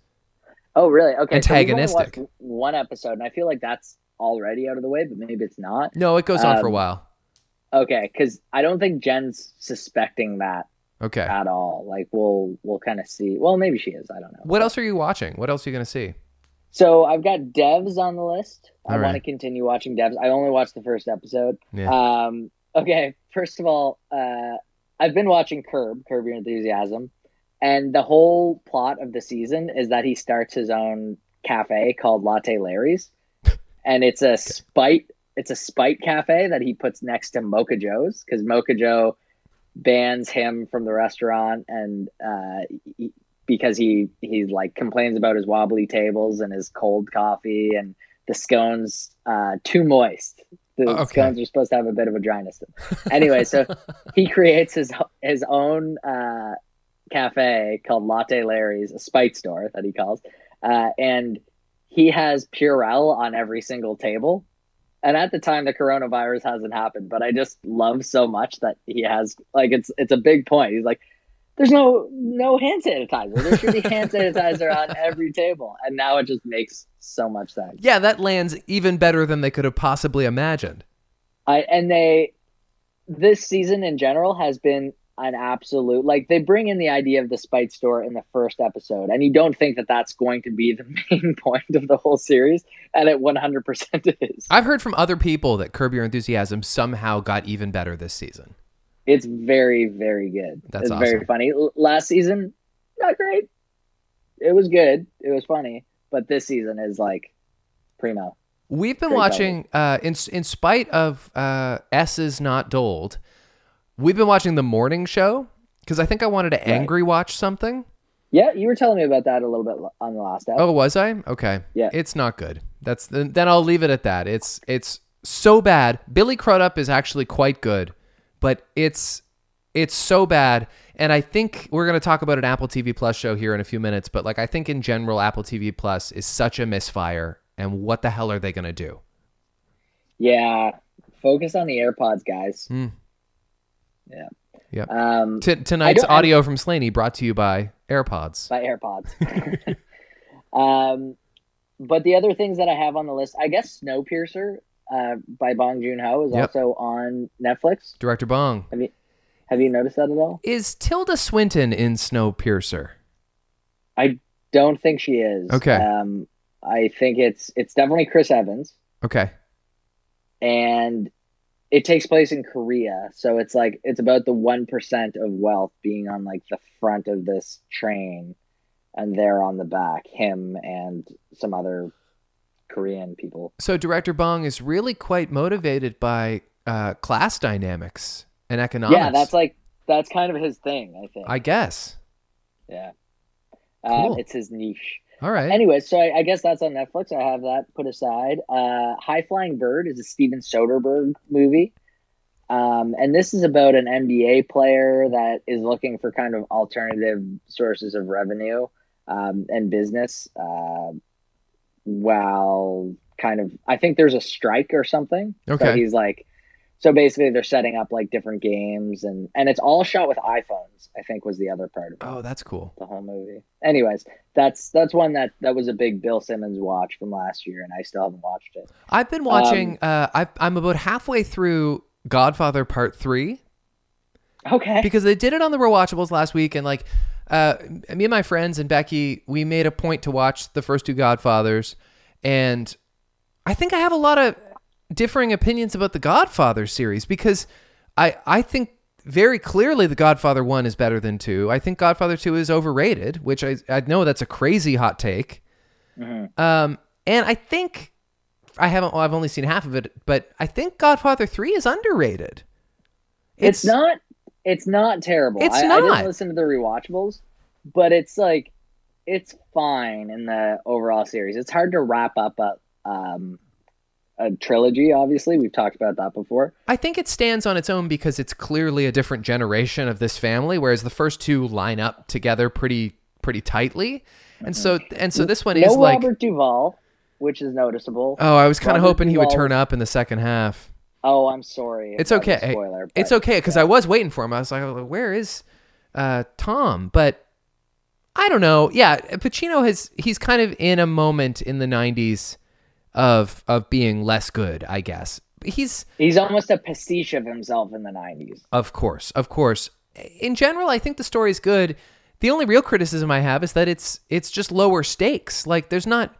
Speaker 3: Oh, really? Okay. so
Speaker 2: Antagonistic.
Speaker 3: watched one episode, and I feel like that's already out of the way, but maybe it's not.
Speaker 2: no it goes on for a
Speaker 3: Um,
Speaker 2: while
Speaker 3: Okay, because I don't think Jen's suspecting that
Speaker 2: okay
Speaker 3: at all. Like we'll we'll kind of see. Well, maybe she is. I don't know.
Speaker 2: what else are you watching what else are you gonna see
Speaker 3: So I've got Devs on the list. I
Speaker 2: All
Speaker 3: want to continue watching Devs. I only watched the first episode.
Speaker 2: yeah
Speaker 3: Um, okay, first of all, uh, I've been watching Curb, Curb Your Enthusiasm, and the whole plot of the season is that he starts his own cafe called Latte Larry's, and it's a spite. It's a spite cafe that he puts next to Mocha Joe's because Mocha Joe bans him from the restaurant and uh, he, because he he like complains about his wobbly tables and his cold coffee and the scones uh, too moist. The
Speaker 2: Okay.
Speaker 3: scones are supposed to have a bit of a dryness. Anyway, so he creates his his own uh, cafe called Latte Larry's, a spite store that he calls, uh, and he has Purell on every single table. And at the time, the coronavirus hasn't happened, but I just love so much that he has like it's it's a big point. He's like, "There's no no hand sanitizer. There should be hand sanitizer on every table," and now it just makes so much sense.
Speaker 2: yeah that lands even better than they could have possibly imagined
Speaker 3: I and they this season in general has been an absolute like they bring in the idea of the spite store in the first episode and you don't think that that's going to be the main point of the whole series and it 100% it is.
Speaker 2: I've heard from other people that curb your enthusiasm somehow got even better this season.
Speaker 3: It's very very good.
Speaker 2: That's
Speaker 3: it's
Speaker 2: awesome.
Speaker 3: very funny last season not great. It was good. It was funny. But this season is like primo.
Speaker 2: We've been
Speaker 3: Great
Speaker 2: watching, uh, in in spite of uh, S's not doled, we've been watching the morning show because I think I wanted to angry watch something.
Speaker 3: yeah you were telling me about that a little bit on the last episode
Speaker 2: Oh, was I? Okay.
Speaker 3: Yeah.
Speaker 2: It's not good. That's then then I'll leave it at that. It's it's so bad. Billy Crudup is actually quite good, but it's it's so bad. And I think we're going to talk about an Apple TV Plus show here in a few minutes, but like I think in general Apple TV Plus is such a misfire and what the hell are they going to do?
Speaker 3: yeah focus on the airpods guys
Speaker 2: Hmm.
Speaker 3: Yeah
Speaker 2: Yep.
Speaker 3: um
Speaker 2: T- tonight's
Speaker 3: don't- I-
Speaker 2: audio from Slaney brought to you by AirPods.
Speaker 3: by AirPods. um, but the other things that I have on the list, I guess Snowpiercer uh, by Bong Joon Ho is
Speaker 2: Yep.
Speaker 3: also on Netflix.
Speaker 2: Director Bong.
Speaker 3: Have you have you noticed that at all?
Speaker 2: Is Tilda Swinton in Snowpiercer?
Speaker 3: I don't think she is.
Speaker 2: Okay.
Speaker 3: Um, I think it's it's definitely Chris Evans,
Speaker 2: Okay.
Speaker 3: and it takes place in Korea. So it's like it's about the one percent of wealth being on like the front of this train, and they're on the back. Him and some other Korean people.
Speaker 2: So director Bong is really quite motivated by uh, class dynamics and economics.
Speaker 3: Yeah, that's like that's kind of his thing. I think.
Speaker 2: I guess.
Speaker 3: yeah.
Speaker 2: Cool.
Speaker 3: Um, it's his niche.
Speaker 2: All right.
Speaker 3: Anyway, so I, I guess that's on Netflix. I have that put aside. Uh, High Flying Bird is a Steven Soderbergh movie. Um, and this is about an NBA player that is looking for kind of alternative sources of revenue um, and business uh, while kind of, I think there's a strike or something. So
Speaker 2: Okay.
Speaker 3: he's like, so basically they're setting up like different games and, and it's all shot with iPhones, I think was the other part of it
Speaker 2: oh, that's cool.
Speaker 3: the whole movie. Anyways, that's that's one that that was a big Bill Simmons watch from last year, and I still haven't watched it.
Speaker 2: I've been watching. uh, I've, I'm about halfway through Godfather Part Three
Speaker 3: Okay.
Speaker 2: because they did it on the rewatchables last week, and like uh, me and my friends and Becky, we made a point to watch the first two Godfathers, and I think I have a lot of differing opinions about the Godfather series because I I think very clearly the Godfather one is better than two. I think Godfather two is overrated, which I I know that's a crazy hot take.
Speaker 3: Mhm.
Speaker 2: Um, and I think I haven't. Well, I've only seen half of it, but I think Godfather three is underrated.
Speaker 3: It's, not. it's not terrible.
Speaker 2: It's
Speaker 3: I, I
Speaker 2: not.
Speaker 3: didn't listen to the rewatchables, but it's like it's fine in the overall series. It's hard to wrap up a um a trilogy. Obviously, we've talked about that before.
Speaker 2: I think it stands on its own because it's clearly a different generation of this family, whereas the first two line up together pretty pretty tightly. And so and so this one
Speaker 3: no
Speaker 2: is like
Speaker 3: Robert Duvall, which is noticeable.
Speaker 2: Oh, I was kind of hoping he would turn up in the second half.
Speaker 3: Oh, I'm sorry.
Speaker 2: It's
Speaker 3: that was a
Speaker 2: okay.
Speaker 3: Spoiler.
Speaker 2: It's okay because I was waiting for him. I was like, "Oh, where is uh, Tom? But I don't know. Yeah, Pacino has he's kind of in a moment in the '90s of of being less good, I guess. He's
Speaker 3: He's almost a pastiche of himself in the '90s.
Speaker 2: of course, of course. In general, I think the story's good. The only real criticism I have is that it's it's just lower stakes. Like there's not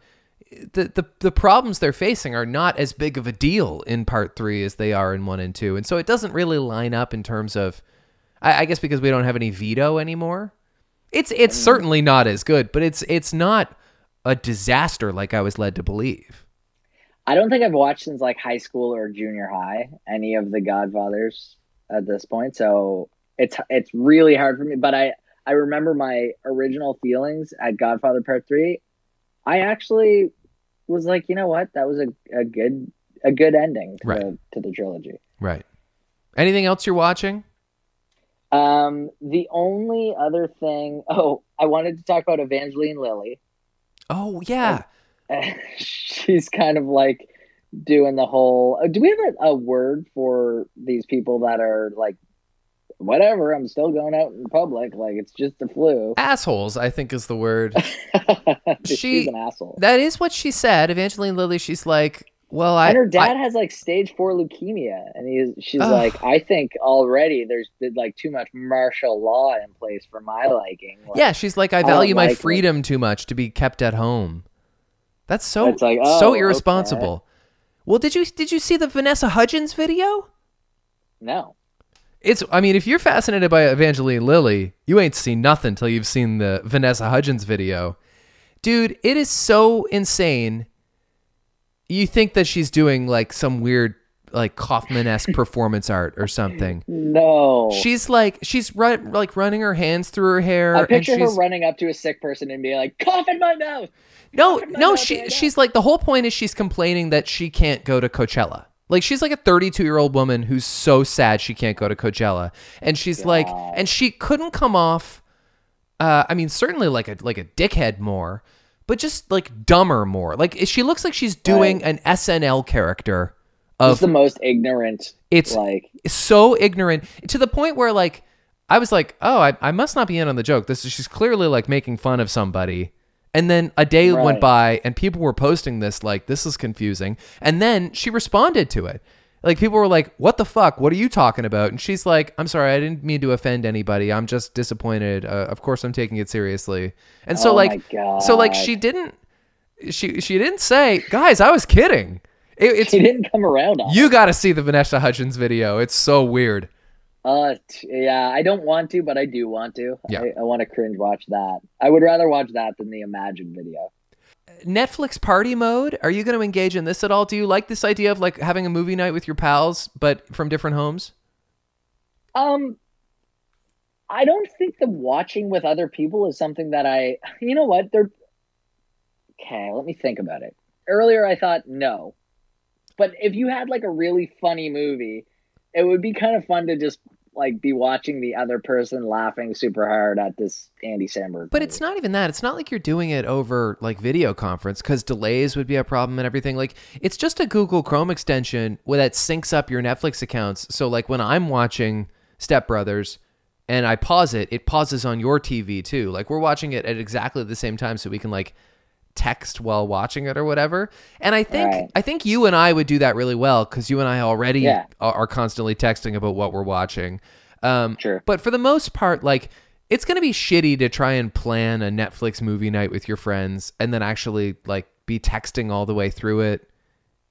Speaker 2: the, the the problems they're facing are not as big of a deal in part three as they are in one and two, and so it doesn't really line up in terms of. I, I guess because we don't have any Vito anymore. It's it's mm. certainly not as good, but it's it's not a disaster like I was led to believe.
Speaker 3: I don't think I've watched since like high school or junior high any of the Godfathers at this point, so it's it's really hard for me. But I I remember my original feelings at Godfather Part Three. I actually was like, you know what, that was a, a good a good ending to,
Speaker 2: Right.
Speaker 3: the, to the trilogy.
Speaker 2: Right. Anything else you're watching?
Speaker 3: Um, the only other thing, oh, I wanted to talk about Evangeline Lilly.
Speaker 2: Oh yeah.
Speaker 3: she's kind of like doing the whole. uh, Do we have a, a word for these people that are like, whatever? I'm still going out in public. Like it's just the flu.
Speaker 2: Assholes, I think is the word.
Speaker 3: she's an asshole.
Speaker 2: That is what she said. Evangeline Lilly, she's like, well, I.
Speaker 3: and her dad
Speaker 2: I-
Speaker 3: has like stage four leukemia, and he's she's
Speaker 2: Ugh.
Speaker 3: like, I think already there's like too much martial law in place for my liking. Like,
Speaker 2: yeah, she's like, I value my
Speaker 3: like it.
Speaker 2: freedom too much to be kept at home. That's so
Speaker 3: It's like,
Speaker 2: so
Speaker 3: oh,
Speaker 2: irresponsible. Well, did you did you see the Vanessa Hudgens video?
Speaker 3: no.
Speaker 2: It's I mean, if you're fascinated by Evangeline Lilly, you ain't seen nothing till you've seen the Vanessa Hudgens video. Dude, it is so insane. You think that she's doing like some weird like Kaufman-esque performance art or something.
Speaker 3: No.
Speaker 2: She's like she's run, like running her hands through her hair
Speaker 3: I picture her running up to a sick person and being like, cough in my mouth.
Speaker 2: No,
Speaker 3: Cough in my
Speaker 2: no, she she's like the whole point is she's complaining that she can't go to Coachella. Like she's like a 32-year-old woman who's so sad she can't go to Coachella. And she's like and she couldn't come off uh I mean certainly like a like a dickhead more, but just like dumber more. Like she looks like she's doing an SNL character
Speaker 3: It's
Speaker 2: of
Speaker 3: the most ignorant.
Speaker 2: It's-
Speaker 3: like
Speaker 2: so ignorant to the point where like I was like, oh, I, I must not be in on the joke. This is she's clearly like making fun of somebody. And then a day went by and people were posting this like this is confusing. And then she responded to it. Like people were like, "What the fuck? What are you talking about?" And she's like, "I'm sorry, I didn't mean to offend anybody. I'm just disappointed. Uh, of course, I'm taking it seriously." And so
Speaker 3: Oh
Speaker 2: like, so like she didn't, she she didn't say, "Guys, I was kidding." It, it's
Speaker 3: she didn't come around
Speaker 2: you got to see the Vanessa Hudgens video. It's so weird.
Speaker 3: Uh, t- yeah, I don't want to, but I do want to.
Speaker 2: Yeah.
Speaker 3: I, I want to cringe watch that. I would rather watch that than the Imagine video.
Speaker 2: Netflix party mode. Are you going to engage in this at all? Do you like this idea of like having a movie night with your pals, but from different homes?
Speaker 3: Um, I don't think the watching with other people is something that I. You know what? They're okay. Let me think about it. Earlier, I thought no, but if you had like a really funny movie, it would be kind of fun to just like be watching the other person laughing super hard at this Andy Samberg.
Speaker 2: But
Speaker 3: movie.
Speaker 2: it's not even that. It's not like you're doing it over like video conference because delays would be a problem and everything. Like it's just a Google Chrome extension where that syncs up your Netflix accounts. So like when I'm watching Step Brothers and I pause it, it pauses on your TV too. Like we're watching it at exactly the same time, so we can like text while watching it or whatever. And I think
Speaker 3: Right.
Speaker 2: I think you and I would do that really well because you and I already
Speaker 3: Yeah.
Speaker 2: are, constantly texting about what we're watching. Um,
Speaker 3: Sure.
Speaker 2: But for the most part, like it's gonna be shitty to try and plan a Netflix movie night with your friends and then actually like be texting all the way through it.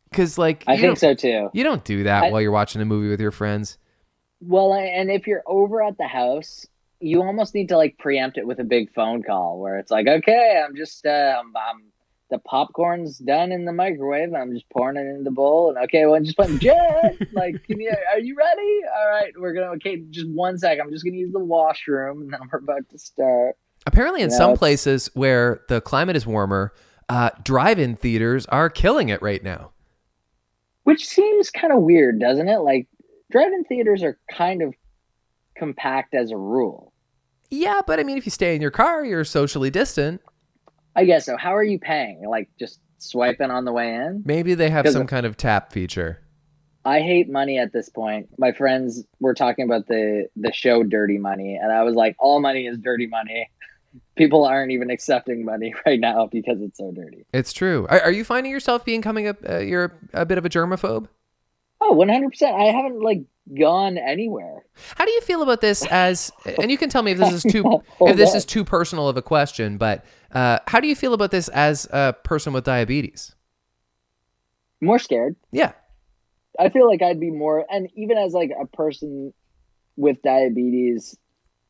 Speaker 2: Because like
Speaker 3: I think so too.
Speaker 2: you don't do that
Speaker 3: I-
Speaker 2: while you're watching a movie with your friends.
Speaker 3: Well, and if you're over at the house, you almost need to like preempt it with a big phone call where it's like, okay, I'm just, uh, I'm, I'm the popcorn's done in the microwave. I'm just pouring it in the bowl, and okay, well, I'm just putting Jen, like, can you, are you ready? All right, we're gonna okay, just one sec. I'm just gonna use the washroom, and then we're about to start.
Speaker 2: Apparently, in
Speaker 3: Yeah,
Speaker 2: some
Speaker 3: it's-
Speaker 2: places where the climate is warmer, uh, drive-in theaters are killing it right now.
Speaker 3: Which seems kind of weird, doesn't it? Like, drive-in theaters are kind of compact as a rule.
Speaker 2: Yeah, but I mean, if you stay in your car, you're socially distant.
Speaker 3: I guess so. How are you paying? Like, just swiping on the way in?
Speaker 2: Maybe they have some kind of tap feature.
Speaker 3: I hate money at this point. My friends were talking about the the show Dirty Money, and I was like, all money is dirty money. People aren't even accepting money right now because it's so dirty.
Speaker 2: It's true. Are, are you finding yourself becoming a uh, you're a bit of a germaphobe?
Speaker 3: Oh, 100%. I haven't like gone anywhere.
Speaker 2: How do you feel about this as and you can tell me if this is too if this is too personal of a question, but uh, how do you feel about this as a person with diabetes?
Speaker 3: More scared.
Speaker 2: Yeah.
Speaker 3: I feel like I'd be more, and even as like a person with diabetes,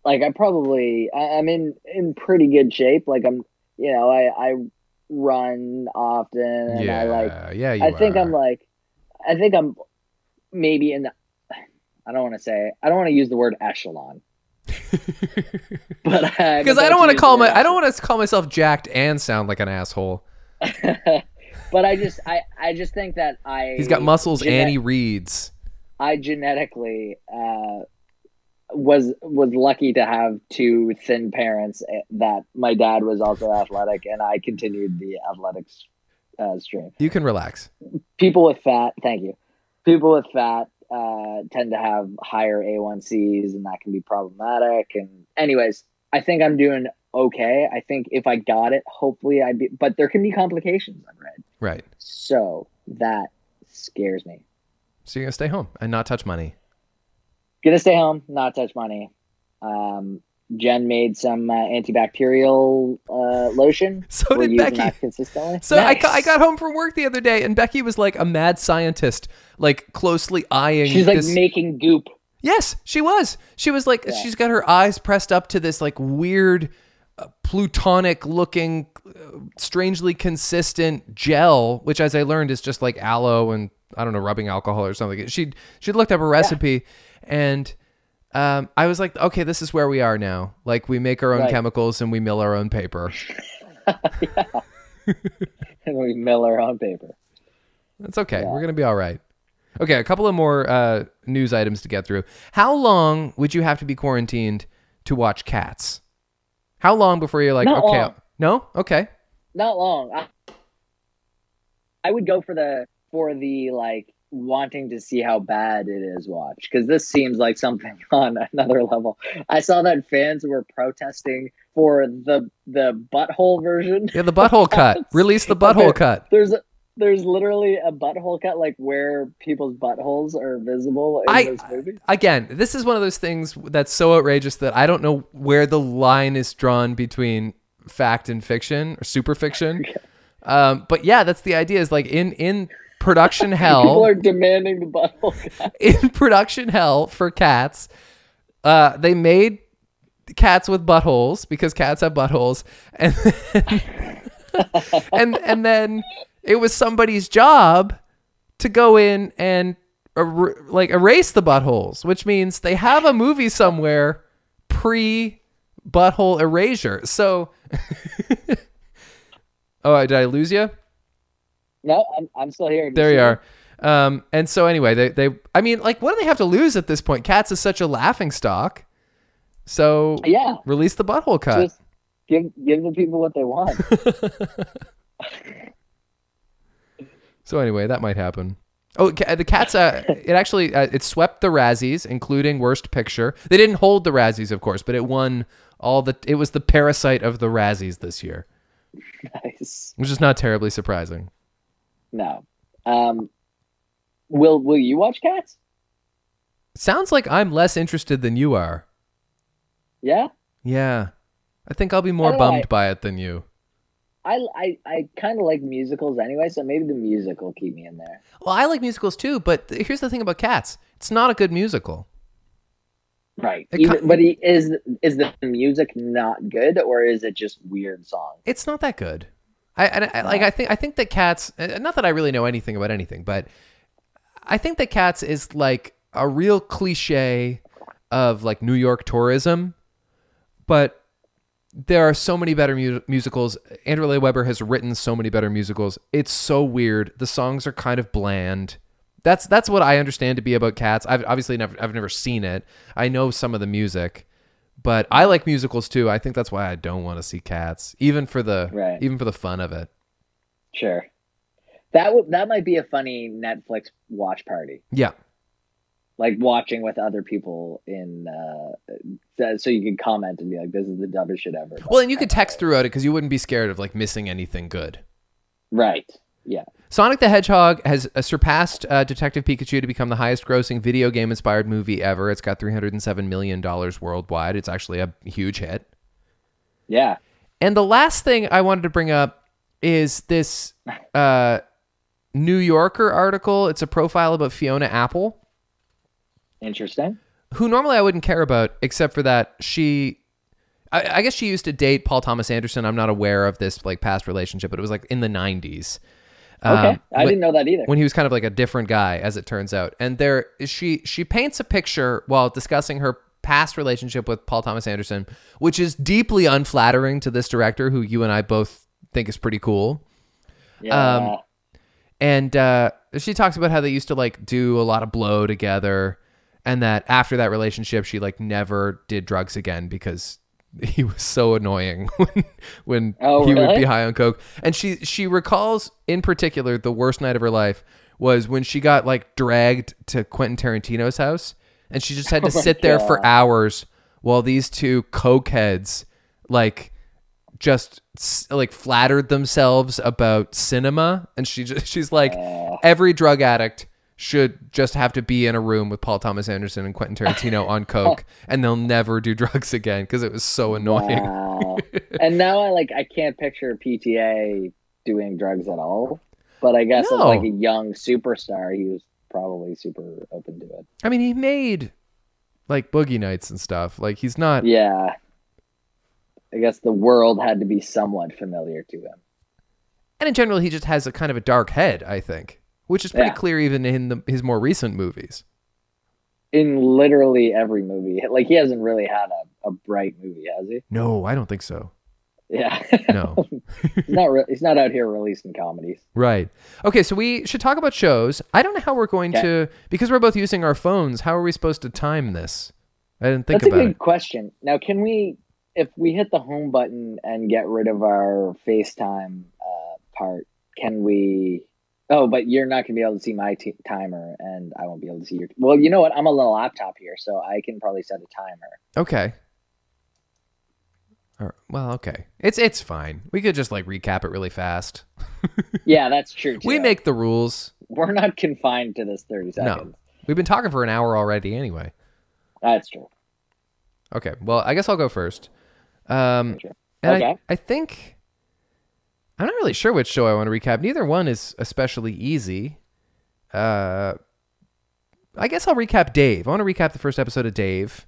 Speaker 3: like I probably I, I'm in in pretty good shape. Like I'm, you know, I I run often, and
Speaker 2: yeah.
Speaker 3: I like
Speaker 2: yeah,
Speaker 3: I think
Speaker 2: are.
Speaker 3: I'm like, I think I'm maybe in the. I don't want to say. I don't want to use the word echelon, but
Speaker 2: because I don't want to call my I don't want to call myself jacked and sound like an asshole.
Speaker 3: but I just, I, I just think that I.
Speaker 2: He's got muscles
Speaker 3: gene-
Speaker 2: and he reads.
Speaker 3: I genetically uh, was was lucky to have two thin parents. eh, That my dad was also athletic, and I continued the athletics uh, stream.
Speaker 2: You can relax.
Speaker 3: people with fat thank you people with fat uh, tend to have higher a1cs and that can be problematic. And anyways i think i'm doing okay. I think if i got it hopefully i'd be but there can be complications i've read
Speaker 2: Right.
Speaker 3: so that scares me.
Speaker 2: So you're gonna stay home and not touch money.
Speaker 3: gonna stay home not touch money. Um, jen made some uh, antibacterial uh, lotion
Speaker 2: So
Speaker 3: We're
Speaker 2: did
Speaker 3: using
Speaker 2: Becky.
Speaker 3: that consistently
Speaker 2: So I,
Speaker 3: Nice.
Speaker 2: got, I got home from work the other day, and Becky was like a mad scientist, like closely eyeing.
Speaker 3: she's like
Speaker 2: this...
Speaker 3: making goop
Speaker 2: Yes, she was. She was like,
Speaker 3: Yeah.
Speaker 2: she's got her eyes pressed up to this like weird, uh, plutonic looking, uh, strangely consistent gel, which, as I learned, is just like aloe and I don't know, rubbing alcohol or something. She she looked up a recipe, and um, I was like, okay, this is where we are now. Like we make our own
Speaker 3: Right.
Speaker 2: chemicals and we mill our own paper.
Speaker 3: and we mill our own paper
Speaker 2: That's okay.
Speaker 3: Yeah.
Speaker 2: We're gonna be all right. Okay, a couple of more uh, news items to get through. How long would you have to be quarantined to watch Cats? How long before you're like,
Speaker 3: Not
Speaker 2: okay,
Speaker 3: long.
Speaker 2: no, okay,
Speaker 3: not long. I, I would go for the for the like wanting to see how bad it is watch because this seems like something on another level. I saw that fans were protesting for the the butthole version.
Speaker 2: yeah, the butthole cut. Release the butthole cut.
Speaker 3: There's a, there's literally a butthole cut like where people's buttholes are visible in
Speaker 2: I-
Speaker 3: this movie.
Speaker 2: Again, this is one of those things that's so outrageous that I don't know where the line is drawn between fact and fiction or super fiction. Um, but yeah, that's the idea. Is like in in production hell.
Speaker 3: People are demanding the butthole cut.
Speaker 2: in production hell for cats. Uh, they made cats with buttholes because cats have buttholes, and then, and and then it was somebody's job to go in and er- like erase the buttholes, which means they have a movie somewhere pre butthole erasure. So, oh, did I lose you?
Speaker 3: No, I'm, I'm still here.
Speaker 2: There you are. Um, and so anyway, they, they, I mean, like, what do they have to lose at this point? Cats is such a laughing stock. So
Speaker 3: Yeah,
Speaker 2: release the butthole cut.
Speaker 3: just give give the people what they want.
Speaker 2: so anyway, that might happen. Oh, the cats, uh, it actually, uh, it swept the Razzies, including worst picture. They didn't hold the Razzies, of course, but it won all the, it was the parasite of the Razzies this year,
Speaker 3: nice.
Speaker 2: which is not terribly surprising.
Speaker 3: No. Um, will Will you watch Cats?
Speaker 2: Sounds like I'm less interested than you are.
Speaker 3: Yeah.
Speaker 2: Yeah. I think I'll be more bummed
Speaker 3: I-
Speaker 2: by it than you.
Speaker 3: I I, I kind of like musicals anyway, so maybe the music will keep me in there.
Speaker 2: Well, I like musicals too, but th- here's the thing about Cats. It's not a good musical.
Speaker 3: Right.
Speaker 2: It
Speaker 3: Even,
Speaker 2: ki-
Speaker 3: but he, is is the music not good, or is it just weird songs?
Speaker 2: It's not that good. I, and I like I think I think that cats. uh, Not that I really know anything about anything, but I think that cats is like a real cliche of like New York tourism, but there are so many better mu- musicals. Andrew Lloyd Webber has written so many better musicals. It's so weird. The songs are kind of bland. That's that's what I understand to be about Cats. I've obviously never I've never seen it. I know some of the music, but I like musicals too. I think that's why I don't want to see Cats, even for the
Speaker 3: Right.
Speaker 2: even for the fun of it.
Speaker 3: Sure. That would that might be a funny Netflix watch party.
Speaker 2: Yeah,
Speaker 3: Like watching with other people in uh so- so you can comment and be like, This is the dumbest shit ever.
Speaker 2: Well, and you could text throughout it because you wouldn't be scared of like missing anything good.
Speaker 3: Right. Yeah.
Speaker 2: Sonic the Hedgehog has uh, surpassed uh, Detective Pikachu to become the highest grossing video game inspired movie ever. It's got $307 million worldwide. It's actually a huge hit.
Speaker 3: Yeah.
Speaker 2: And the last thing I wanted to bring up is this uh, New Yorker article. It's a profile about Fiona Apple,
Speaker 3: Interesting.
Speaker 2: who normally I wouldn't care about, except for that she. I, I guess she used to date Paul Thomas Anderson. I'm not aware of this like past relationship, but it was like in the 90s.
Speaker 3: Okay.
Speaker 2: Um,
Speaker 3: I
Speaker 2: when-
Speaker 3: didn't know that either.
Speaker 2: when he was kind of like a different guy as it turns out and there she she paints a picture while discussing her past relationship with paul thomas anderson which is deeply unflattering to this director who you and i both think is pretty cool
Speaker 3: yeah.
Speaker 2: um, and uh, she talks about how they used to like do a lot of blow together and that after that relationship she like never did drugs again because he was so annoying when when
Speaker 3: Oh,
Speaker 2: he would be high on coke. And she she recalls in particular the worst night of her life was when she got like dragged to Quentin Tarantino's house and she just had to
Speaker 3: Oh
Speaker 2: sit there for hours while these two coke heads like just like flattered themselves about cinema. And she just she's like every drug addict should just have to be in a room with Paul Thomas Anderson and Quentin Tarantino on coke and they'll never do drugs again because it was so annoying.
Speaker 3: Wow. and now I like I can't picture PTA doing drugs at all. But I guess
Speaker 2: No.
Speaker 3: as like a young superstar, he was probably super open to it.
Speaker 2: I mean, he made like Boogie Nights and stuff. Like he's not
Speaker 3: Yeah. I guess the world had to be somewhat familiar to him.
Speaker 2: and in general he just has a kind of a dark head, I think, which is pretty
Speaker 3: Yeah.
Speaker 2: clear even in the, his more recent movies.
Speaker 3: In literally every movie. Like he hasn't really had a, a bright movie, has he?
Speaker 2: No, I don't think so.
Speaker 3: Yeah.
Speaker 2: No.
Speaker 3: he's not re- he's not out here releasing comedies.
Speaker 2: Right. Okay, so we should talk about shows. I don't know how we're going
Speaker 3: Okay.
Speaker 2: to because we're both using our phones. How are we supposed to time this? I didn't think about that.
Speaker 3: That's a good
Speaker 2: it.
Speaker 3: question. Now, can we, if we hit the home button and get rid of our FaceTime uh, part, can we? Oh, but you're not going to be able to see my t- timer, and I won't be able to see your. Well, you know what? I'm a little laptop here, so I can probably set a timer.
Speaker 2: Okay. Well, okay. It's it's fine. We could just like recap it really fast.
Speaker 3: Yeah, that's true. Too.
Speaker 2: We make the rules.
Speaker 3: We're not confined to this 30 seconds.
Speaker 2: No, We've been talking for an hour already anyway.
Speaker 3: That's true.
Speaker 2: Okay. Well, I guess I'll go first. Um, and
Speaker 3: Okay.
Speaker 2: I, I think I'm not really sure which show I want to recap. Neither one is especially easy. Uh, I guess I'll recap Dave. I want to recap the first episode of Dave.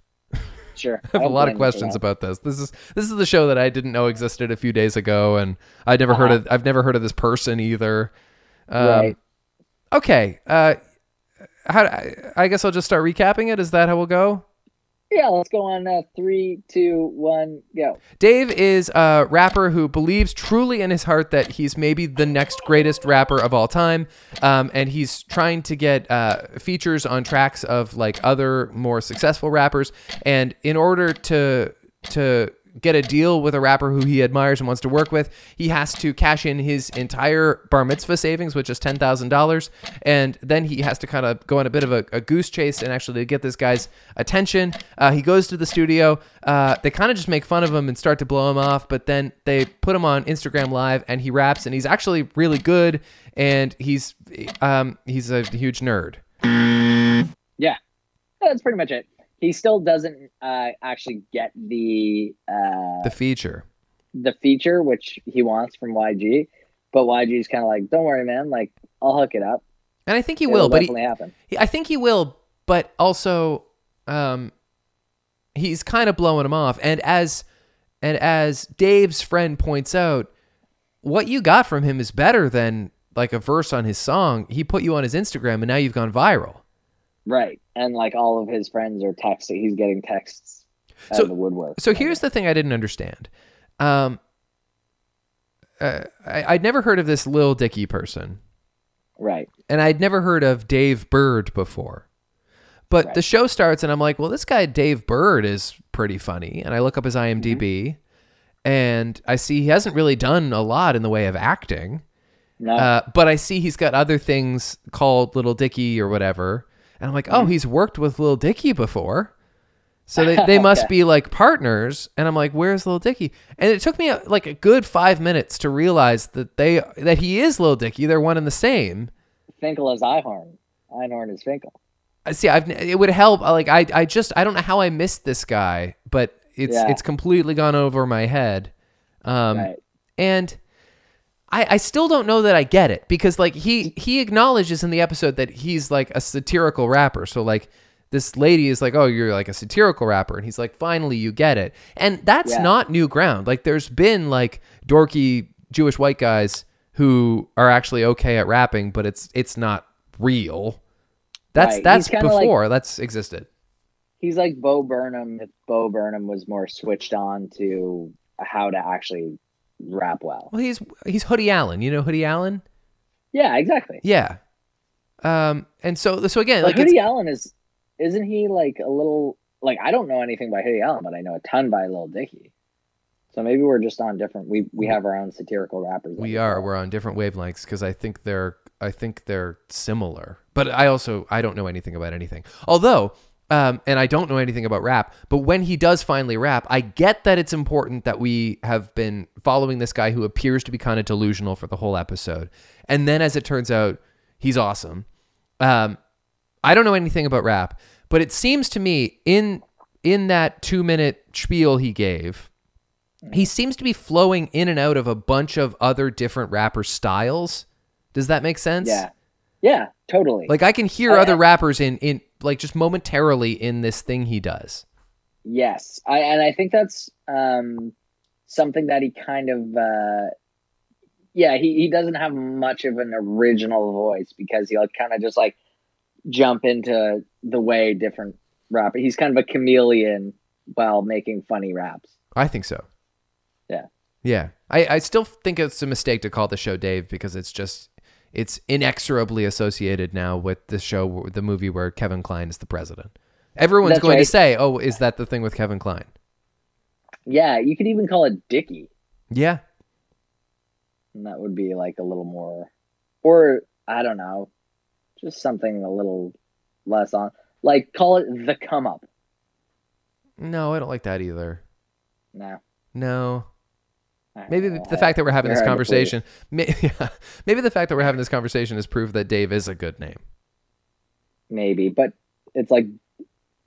Speaker 3: Sure.
Speaker 2: I have a lot of questions about this. This is this is the show that I didn't know existed a few days ago, and I'd never heard
Speaker 3: Uh-huh.
Speaker 2: of. I've never heard of this person either. Um,
Speaker 3: Right.
Speaker 2: Okay. Uh, how? I, I guess I'll just start recapping it. Is that how we'll go?
Speaker 3: Yeah, let's go on uh, three, two, one, go.
Speaker 2: Dave is a rapper who believes truly in his heart that he's maybe the next greatest rapper of all time. Um, and he's trying to get uh, features on tracks of like other more successful rappers. And in order to to get a deal with a rapper who he admires and wants to work with, he has to cash in his entire bar mitzvah savings, which is ten thousand dollars, and then he has to kind of go on a bit of a, a goose chase and actually get this guy's attention. Uh, he goes to the studio. Uh, they kind of just make fun of him and start to blow him off, but then they put him on Instagram Live and he raps, and he's actually really good, and he's um, he's a huge nerd.
Speaker 3: Yeah, that's pretty much it. He still doesn't uh, actually get the uh,
Speaker 2: The feature.
Speaker 3: the feature which he wants from YG, but YG's kind of like, "Don't worry, man. Like, I'll hook it up.
Speaker 2: And I think he
Speaker 3: It'll
Speaker 2: will, but he,
Speaker 3: happen."
Speaker 2: He- I think he will, but also um, he's kind of blowing him off. And as and as Dave's friend points out, what you got from him is better than like a verse on his song. He put you on his Instagram, and now you've gone viral.
Speaker 3: Right. And like all of his friends are texting. He's getting texts out
Speaker 2: So-
Speaker 3: of the woodwork.
Speaker 2: So here's the thing I didn't understand. Um, uh, I, I'd never heard of this Lil Dicky person,
Speaker 3: Right.
Speaker 2: and I'd never heard of Dave Burd before. But the show starts, and I'm like, well, this guy Dave Burd is pretty funny. And I look up his IMDb, and I see he hasn't really done a lot in the way of acting.
Speaker 3: No.
Speaker 2: Uh, but I see he's got other things called Little Dicky or whatever. And I'm like, oh, he's worked with Little Dicky before. So they, they must
Speaker 3: Okay.
Speaker 2: be like partners. And I'm like, where's Little Dicky? And it took me uh, like a good five minutes to realize that they that he is Little Dicky. They're one and the same.
Speaker 3: Finkel is Einhorn. Einhorn is Finkel.
Speaker 2: I See, I've it would help. Like I I just I don't know how I missed this guy, but it's
Speaker 3: Yeah.
Speaker 2: it's completely gone over my head. Um,
Speaker 3: right.
Speaker 2: and I, I still don't know that I get it because like he mm. he acknowledges in the episode that he's like a satirical rapper. So like this lady is like, "Oh, you're like a satirical rapper," and he's like, "Finally, you get it." And that's
Speaker 3: Yeah.
Speaker 2: not new ground. Like there's been like dorky Jewish white guys who are actually okay at rapping, but it's it's not real. That's
Speaker 3: Right.
Speaker 2: that's
Speaker 3: kinda like-
Speaker 2: before that's existed.
Speaker 3: He's like Bo Burnham if Bo Burnham was more switched on to how to actually rap well.
Speaker 2: Well, he's he's Hoodie Allen. You know Hoodie Allen?
Speaker 3: Yeah, exactly.
Speaker 2: Yeah. Um, and so so again,
Speaker 3: Like
Speaker 2: like,
Speaker 3: Hoodie Allen is isn't he like a little like I don't know anything by Hoodie Allen, but I know a ton by Lil Dicky. So maybe we're just on different we we have our own satirical rappers.
Speaker 2: we are we're on different wavelengths because I think they're I think they're similar. But I also I don't know anything about anything. Although um, and I don't know anything about rap, but when he does finally rap, I get that it's important that we have been following this guy who appears to be kind of delusional for the whole episode. And then as it turns out, he's awesome. Um, I don't know anything about rap, but it seems to me in in that two minute spiel he gave, he seems to be flowing in and out of a bunch of other different rapper styles. Does that make sense?
Speaker 3: Yeah. Yeah, totally.
Speaker 2: Like I can hear other rappers in in like just momentarily in this thing he does.
Speaker 3: Yes, I and I think that's um, something that he kind of uh, yeah he, he doesn't have much of an original voice because he'll kind of just like jump into the way different rapper. He's kind of a chameleon while making funny raps.
Speaker 2: I think so.
Speaker 3: Yeah.
Speaker 2: Yeah. I, I still think it's a mistake to call the show Dave because it's just it's inexorably associated now with the show the movie where Kevin Kline is the president. Everyone's
Speaker 3: That's
Speaker 2: going to say, "Oh, is that the thing with Kevin Kline?"
Speaker 3: Yeah, you could even call it Dicky,
Speaker 2: Yeah.
Speaker 3: and that would be like a little more, or I don't know, just something a little less on. Like call it the come up.
Speaker 2: No, I don't like that either.
Speaker 3: No.
Speaker 2: No. Maybe the, fact that we're having this
Speaker 3: They're
Speaker 2: conversation, may, yeah, maybe the fact that we're having this conversation is proof that Dave is a good name.
Speaker 3: maybe, but it's like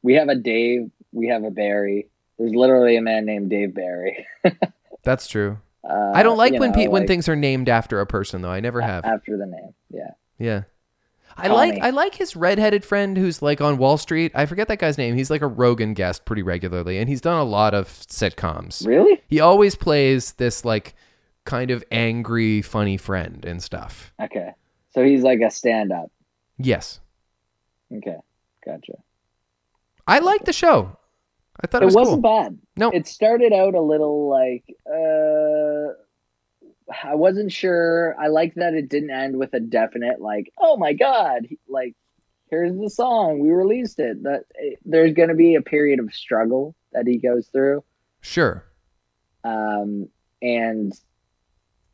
Speaker 3: we have a Dave, we have a Barry. There's literally a man named Dave Barry.
Speaker 2: That's true.
Speaker 3: Uh,
Speaker 2: I don't like when
Speaker 3: know,
Speaker 2: pe- when things are named after a person though. I never have.
Speaker 3: after the name. Yeah,
Speaker 2: Yeah. I like I like his redheaded friend who's like on Wall Street. I forget that guy's name. He's like a Rogan guest pretty regularly, and he's done a lot of sitcoms.
Speaker 3: really?
Speaker 2: He always plays this like kind of angry, funny friend and stuff.
Speaker 3: Okay, so he's like a stand-up.
Speaker 2: Yes,
Speaker 3: Okay, gotcha.
Speaker 2: I liked the show. I thought it,
Speaker 3: It
Speaker 2: was
Speaker 3: wasn't
Speaker 2: cool.
Speaker 3: bad.
Speaker 2: No,
Speaker 3: It started out a little like uh I wasn't sure. I liked that it didn't end with a definite like, "Oh my god, like here's the song, we released it." That it, there's going to be a period of struggle that he goes through.
Speaker 2: sure.
Speaker 3: Um and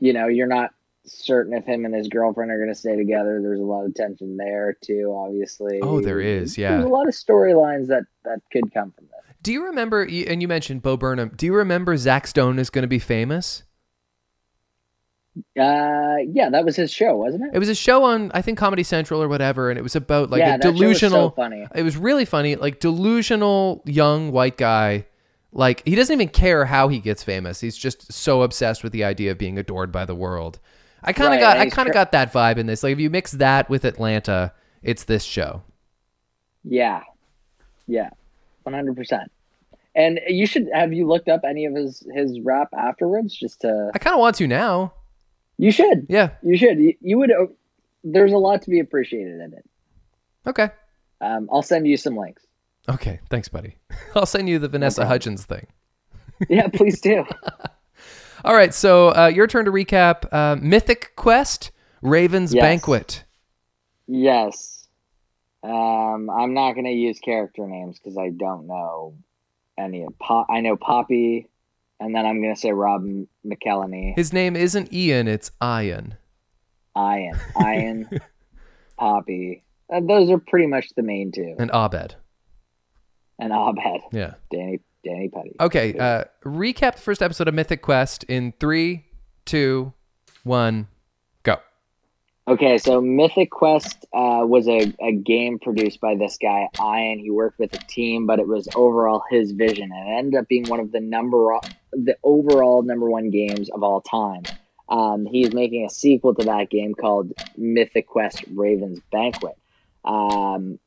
Speaker 3: you know, you're not certain if him and his girlfriend are going to stay together. There's a lot of tension there too, obviously.
Speaker 2: Oh, there is, yeah.
Speaker 3: There's a lot of storylines that that could come from this.
Speaker 2: Do you remember? And you mentioned Bo Burnham. Do you remember Zach Stone is going to be famous?
Speaker 3: Uh, yeah, that was his show, wasn't it?
Speaker 2: It was a show on I think Comedy Central or whatever, and it was about like
Speaker 3: yeah,
Speaker 2: a
Speaker 3: that show was
Speaker 2: delusional.
Speaker 3: so funny.
Speaker 2: It was really funny, like delusional young white guy. Like he doesn't even care how he gets famous. He's just so obsessed with the idea of being adored by the world. I kind of
Speaker 3: Right,
Speaker 2: got I kind of got that vibe in this. Like if you mix that with Atlanta, it's this show.
Speaker 3: Yeah, yeah, one hundred percent. And you should have you looked up any of his his rap afterwards, just to
Speaker 2: I kind of want to now.
Speaker 3: You should.
Speaker 2: Yeah.
Speaker 3: You should. You, you would. Uh, there's a lot to be appreciated in it.
Speaker 2: Okay.
Speaker 3: Um, I'll send you some links.
Speaker 2: Okay. Thanks, buddy. I'll send you the Vanessa
Speaker 3: problem.
Speaker 2: Hudgens thing.
Speaker 3: Yeah, please do.
Speaker 2: All right. So uh, your turn to recap uh, Mythic Quest, Raven's
Speaker 3: Yes.
Speaker 2: Banquet.
Speaker 3: yes. Um, I'm not going to use character names because I don't know any of. Po- I know Poppy, and then I'm going to say Rob McElhenney,
Speaker 2: His name isn't Ian, it's Ian.
Speaker 3: Ian, Ian, Poppy. Uh, those are pretty much the main two,
Speaker 2: And Abed.
Speaker 3: and Abed,
Speaker 2: Yeah.
Speaker 3: Danny, Danny Pudi.
Speaker 2: Okay. Uh, recap the first episode of Mythic Quest in three, two, one.
Speaker 3: Okay, so Mythic Quest uh, was a, a game produced by this guy, Ian. He worked with a team, but it was overall his vision, and it ended up being one of the number the overall number one games of all time. Um, he's making a sequel to that game called Mythic Quest Raven's Banquet. Um,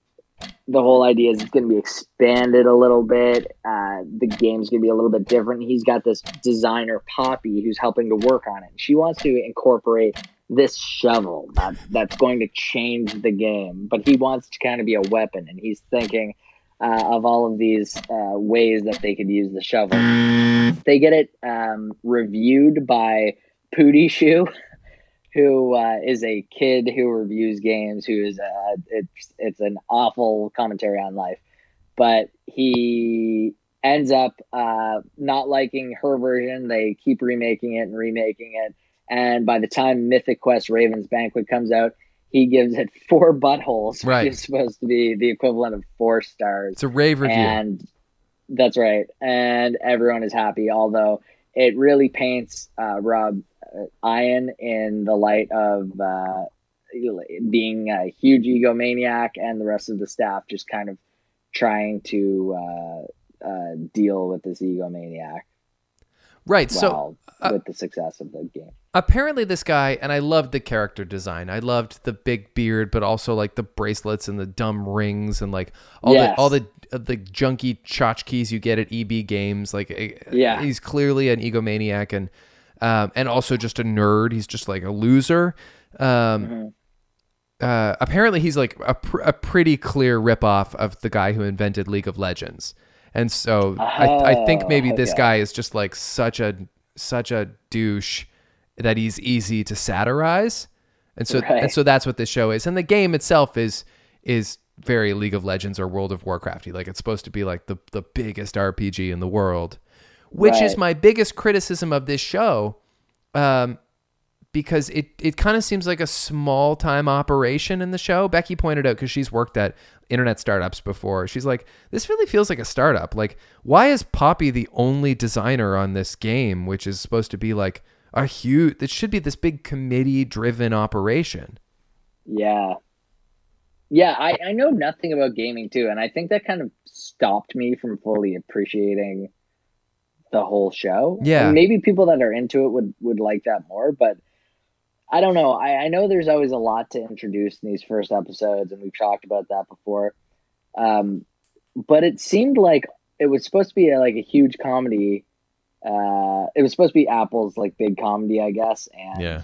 Speaker 3: the whole idea is it's going to be expanded a little bit. Uh, the game's going to be a little bit different. He's got this designer, Poppy, who's helping to work on it. She wants to incorporate this shovel that, that's going to change the game, but he wants to kind of be a weapon, and he's thinking uh, of all of these uh, ways that they could use the shovel. They get it um, reviewed by Pootie Shoe, who uh, is a kid who reviews games. Who is uh, it's it's an awful commentary on life, but he ends up uh, not liking her version. They keep remaking it and remaking it, and by the time Mythic Quest Raven's Banquet comes out, he gives it four buttholes,
Speaker 2: Right.
Speaker 3: which is supposed to be the equivalent of four stars.
Speaker 2: It's a rave review.
Speaker 3: And that's right. And everyone is happy, although it really paints uh, Rob uh, Ian in the light of uh, being a huge egomaniac and the rest of the staff just kind of trying to uh, uh, deal with this egomaniac
Speaker 2: right. So uh,
Speaker 3: with the success of the game.
Speaker 2: apparently this guy and i loved the character design i loved the big beard but also like the bracelets and the dumb rings and like all
Speaker 3: Yes.
Speaker 2: the all the uh, the junky tchotchkes you get at eb games like uh,
Speaker 3: Yeah.
Speaker 2: he's clearly an egomaniac and um, and also just a nerd he's just like a loser um,
Speaker 3: Mhm.
Speaker 2: uh, apparently he's like a, pr- a pretty clear ripoff of the guy who invented League of Legends. And so I, I think
Speaker 3: Oh,
Speaker 2: maybe this
Speaker 3: okay.
Speaker 2: guy is just like such a such a douche that he's easy to satirize. And so
Speaker 3: Right.
Speaker 2: and so that's what this show is. And the game itself is is very League of Legends or World of Warcrafty. Like it's supposed to be like the the biggest RPG in the world. Which is my biggest criticism of this show. Um because it, it kind of seems like a small time operation in the show. Becky pointed out because she's worked at internet startups before. She's like, this really feels like a startup. Like, why is Poppy the only designer on this game, which is supposed to be like a huge, it should be this big committee driven operation?
Speaker 3: Yeah. Yeah, I, I know nothing about gaming too, and I think that kind of stopped me from fully appreciating the whole show.
Speaker 2: Yeah.
Speaker 3: And maybe people that are into it would, would like that more, but I don't know. I, I know there's always a lot to introduce in these first episodes, and we've talked about that before. Um, but it seemed like it was supposed to be a, like a huge comedy. Uh, it was supposed to be Apple's like big comedy, I guess, and
Speaker 2: Yeah.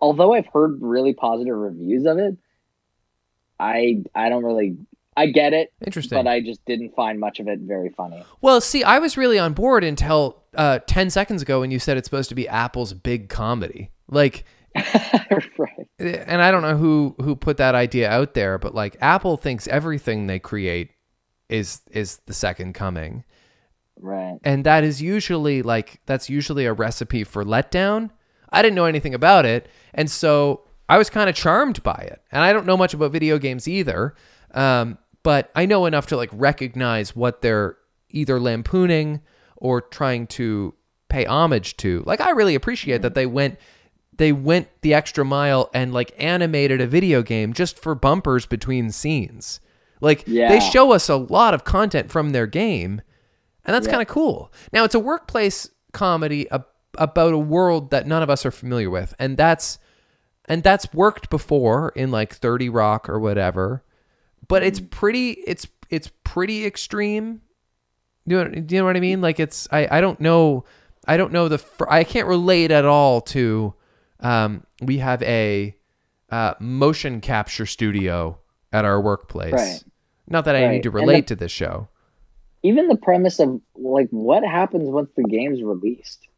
Speaker 3: although I've heard really positive reviews of it, I I don't really I get it,
Speaker 2: Interesting.
Speaker 3: but I just didn't find much of it very funny.
Speaker 2: Well, see, I was really on board until uh, 10 seconds ago when you said it's supposed to be Apple's big comedy. Like,
Speaker 3: right.
Speaker 2: and I don't know who who put that idea out there, but like Apple thinks everything they create is is the second coming.
Speaker 3: Right.
Speaker 2: And that is usually like that's usually a recipe for letdown. I didn't know anything about it, and so I was kind of charmed by it. And I don't know much about video games either, um, but I know enough to like recognize what they're either lampooning or trying to pay homage to. Like I really appreciate that they went they went the extra mile and like animated a video game just for bumpers between scenes. Like
Speaker 3: Yeah.
Speaker 2: they show us a lot of content from their game, and that's
Speaker 3: Yeah.
Speaker 2: kind of cool. Now it's a workplace comedy ab- about a world that none of us are familiar with, and that's and that's worked before in like 30 Rock or whatever. But it's mm. pretty it's it's pretty extreme. Do you know, do you know what I mean? Like it's I I don't know I don't know the fir- I can't relate at all to um, we have a uh, motion capture studio at our workplace.
Speaker 3: Right.
Speaker 2: Not that I
Speaker 3: Right.
Speaker 2: need to
Speaker 3: And the-
Speaker 2: relate to this show.
Speaker 3: even the premise of like what happens once the game's released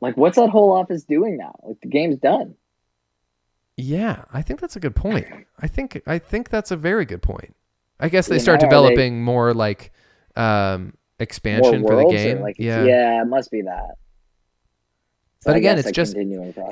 Speaker 3: like what's that whole office doing now like the game's done
Speaker 2: Yeah, I think that's a good point. I think I think that's a very good point. I guess they
Speaker 3: You
Speaker 2: start
Speaker 3: know, are they-
Speaker 2: developing more like um, expansion
Speaker 3: more
Speaker 2: for the game.
Speaker 3: like
Speaker 2: yeah.
Speaker 3: yeah it must be that
Speaker 2: But
Speaker 3: I
Speaker 2: again, it's just-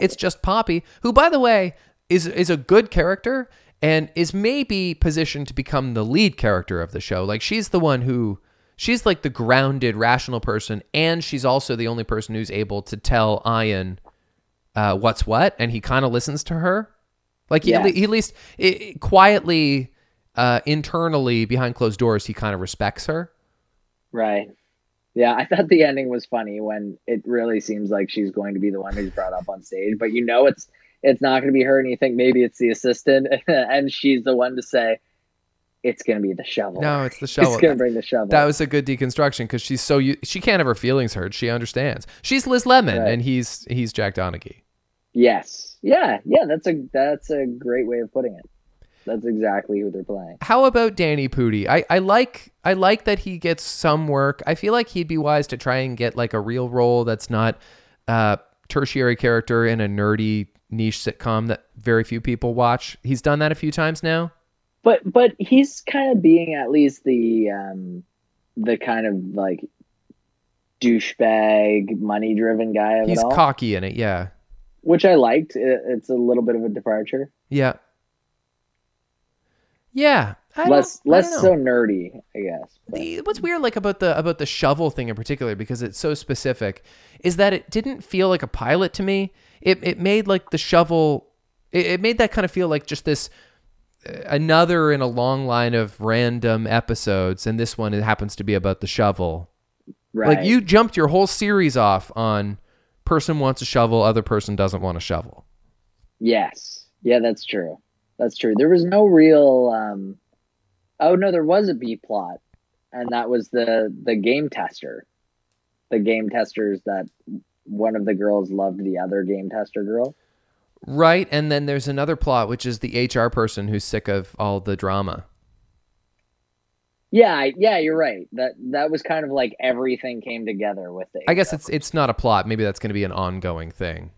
Speaker 2: It's just Poppy, who, by the way, is is a good character and is maybe positioned to become the lead character of the show. Like she's the one who she's like the grounded, rational person, and she's also the only person who's able to tell Ian uh, what's what, and he kind of listens to her. Like he, at,
Speaker 3: Yeah.
Speaker 2: le- he at least i i- quietly, uh, internally behind closed doors, he kind of respects her.
Speaker 3: right yeah i thought the ending was funny when it really seems like she's going to be the one who's brought up on stage but you know it's it's not going to be her and you think maybe it's the assistant and she's the one to say it's going to be the shovel
Speaker 2: No, it's the
Speaker 3: it's
Speaker 2: shovel.
Speaker 3: going to bring the shovel
Speaker 2: That was a good deconstruction because she's so she can't have her feelings hurt. She understands. She's Liz Lemon
Speaker 3: Right.
Speaker 2: and he's he's Jack Donaghy.
Speaker 3: Yes. Yeah, yeah, that's a that's a great way of putting it. That's exactly who they're playing.
Speaker 2: How about Danny Pudi? I, I like I like that he gets some work. I feel like he'd be wise to try and get like a real role that's not uh tertiary character in a nerdy niche sitcom that very few people watch. He's done that a few times now.
Speaker 3: But but he's kind of being at least the um the kind of like douchebag money driven guy of
Speaker 2: He's
Speaker 3: it all,
Speaker 2: cocky in it, yeah.
Speaker 3: which I liked. It, it's a little bit of a departure.
Speaker 2: Yeah. Yeah. I
Speaker 3: less less so nerdy, I guess.
Speaker 2: The- what's weird like about the about the shovel thing in particular because it's so specific is that it didn't feel like a pilot to me it it made like the shovel it, it made that kind of feel like just this uh, another in a long line of random episodes and this one it happens to be about the shovel
Speaker 3: right.
Speaker 2: like you jumped your whole series off on person wants a shovel other person doesn't want a shovel
Speaker 3: Yes. Yeah, that's true. That's true. There was no real um Oh no, there was a B plot and that was the the game tester. The game testers that one of the girls loved the other game tester girl.
Speaker 2: right and then there's another plot which is the hr person who's sick of all the drama
Speaker 3: Yeah, yeah, you're right. That that was kind of like everything came together with it.
Speaker 2: i guess it's it's not a plot maybe that's going to be an ongoing thing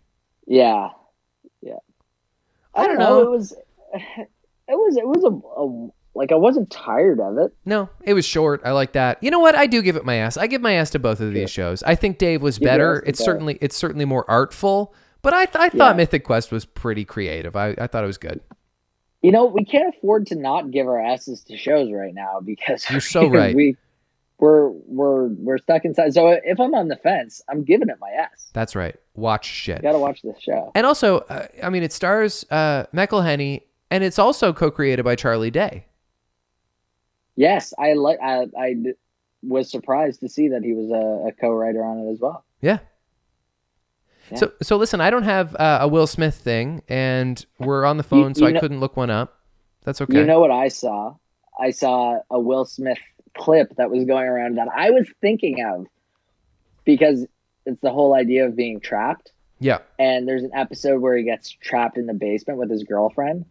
Speaker 3: Yeah. Yeah.
Speaker 2: I don't know.
Speaker 3: It was it was it was a, a like I wasn't tired of it.
Speaker 2: No, it was short. I like that. You know what? I do give it my ass. I give my ass to both of these shows. I think Dave was better. It's
Speaker 3: both.
Speaker 2: certainly it's certainly more artful, but I th- I
Speaker 3: Yeah.
Speaker 2: thought Mythic Quest was pretty creative. I, I thought it was good.
Speaker 3: You know, we can't afford to not give our asses to shows right now because
Speaker 2: You're so right.
Speaker 3: We we're we're we're stuck inside. So if I'm on the fence, I'm giving it my ass.
Speaker 2: That's right. Watch shit.
Speaker 3: You Got to watch this show.
Speaker 2: And also, uh, I mean, it stars uh, McElhenney, and it's also co-created by Charlie Day.
Speaker 3: Yes, I like. I, I was surprised to see that he was a, a co-writer on it as well.
Speaker 2: Yeah.
Speaker 3: Yeah.
Speaker 2: So so listen, I don't have uh, a Will Smith thing, and we're on the phone, so
Speaker 3: you
Speaker 2: I
Speaker 3: know-
Speaker 2: couldn't look one up. That's okay.
Speaker 3: You know what I saw? I saw a Will Smith clip that was going around that I was thinking of because it's the whole idea of being trapped.
Speaker 2: yeah.
Speaker 3: and there's an episode where he gets trapped in the basement with his girlfriend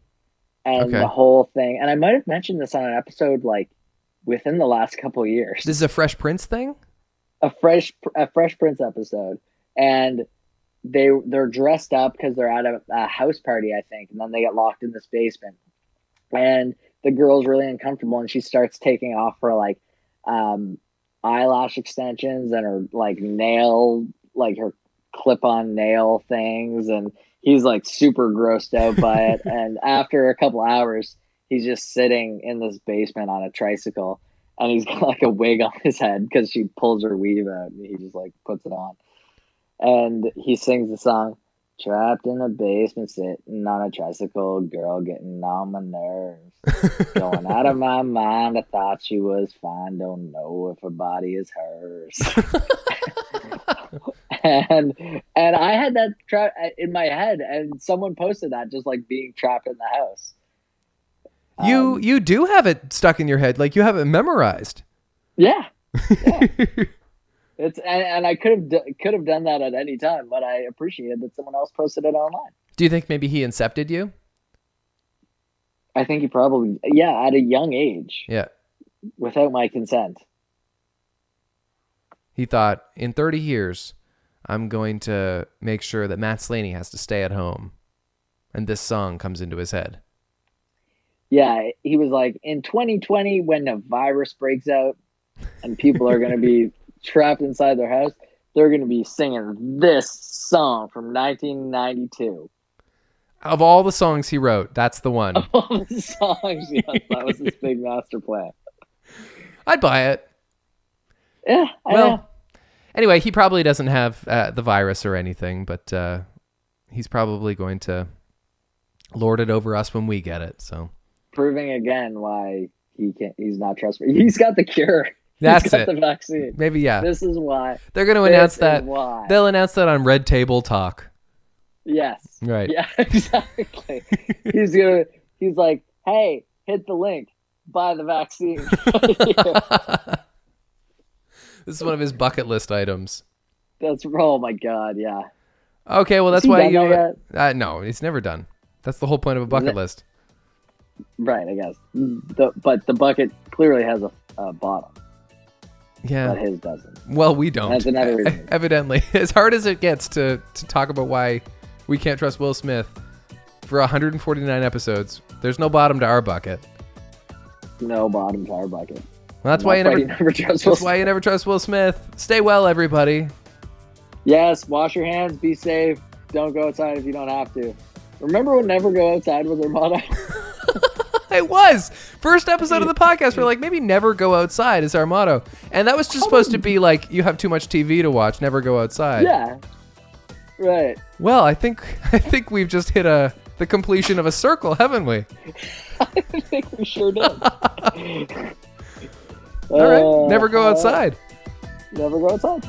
Speaker 3: and
Speaker 2: Okay.
Speaker 3: the whole thing and i might have mentioned this on an episode like within the last couple of years
Speaker 2: This is a Fresh Prince thing.
Speaker 3: a fresh a fresh prince episode and they they're dressed up because they're at a, a house party i think and then they get locked in this basement and the girl's really uncomfortable and she starts taking off her like um eyelash extensions and her like nail like her clip-on nail things and he's like super grossed out by it. And after a couple hours he's just sitting in this basement on a tricycle and he's got like a wig on his head because she pulls her weave out and he just like puts it on. And he sings the song trapped in a basement sitting on a tricycle girl getting on my nerves. Going out of my mind i thought she was fine. Don't know if her body is hers and and i had that tra- in my head and someone posted that just like being trapped in the house
Speaker 2: You
Speaker 3: Um,
Speaker 2: you do have it stuck in your head, like you have it memorized.
Speaker 3: yeah It's and, and I could have d- could have done that at any time, but I appreciated that someone else posted it online.
Speaker 2: Do you think maybe he incepted you?
Speaker 3: I think he probably yeah at a young age
Speaker 2: Yeah.
Speaker 3: without my consent.
Speaker 2: He thought, in 30 years, I'm going to make sure that Matt Slaney has to stay at home. And this song comes into his head.
Speaker 3: Yeah, he was like in 2020 when the virus breaks out and people are going to be trapped inside their house, they're going to be singing this song from 1992.
Speaker 2: Of all the songs he wrote, that's the one.
Speaker 3: All the songs, yes, that was his big master plan.
Speaker 2: I'd buy it.
Speaker 3: Yeah, I
Speaker 2: Well,
Speaker 3: know.
Speaker 2: Anyway, he probably doesn't have uh, the virus or anything, but uh, he's probably going to lord it over us when we get it. So
Speaker 3: proving again why he can't. He's not trustworthy. He's got the cure.
Speaker 2: That's
Speaker 3: He's got
Speaker 2: it.
Speaker 3: the vaccine.
Speaker 2: maybe, yeah.
Speaker 3: This is why.
Speaker 2: They're going to announce that.
Speaker 3: why.
Speaker 2: They'll announce that on Red Table Talk.
Speaker 3: Yes.
Speaker 2: Right.
Speaker 3: Yeah, exactly. he's gonna. He's like, hey, hit the link, buy the vaccine.
Speaker 2: this is one of his bucket list items.
Speaker 3: that's oh my god, yeah.
Speaker 2: Okay, well, that's why you. Uh, no, it's never done. That's the whole point of a bucket list.
Speaker 3: Right, I guess. The, but the bucket clearly has a, a bottom, but
Speaker 2: Yeah.
Speaker 3: his doesn't.
Speaker 2: Well, we don't.
Speaker 3: That's another reason.
Speaker 2: Evidently, as hard as it gets to to talk about why we can't trust Will Smith for 149 episodes, there's no bottom to our bucket.
Speaker 3: No bottom to our bucket.
Speaker 2: Well, that's why you never.
Speaker 3: never trust
Speaker 2: That's
Speaker 3: Will
Speaker 2: why you never trust Will Smith. Stay well, everybody.
Speaker 3: Yes, wash your hands, be safe, don't go outside if you don't have to. Remember when never go outside was our motto?
Speaker 2: It was first episode of the podcast. We're like, maybe never go outside is our motto, and that was just supposed to be like, you have too much TV to watch, never go outside.
Speaker 3: yeah. Right.
Speaker 2: Well, I think I think we've just hit a the completion of a circle, haven't we?
Speaker 3: I think we sure did.
Speaker 2: All right, uh, never go uh, outside.
Speaker 3: Never go outside.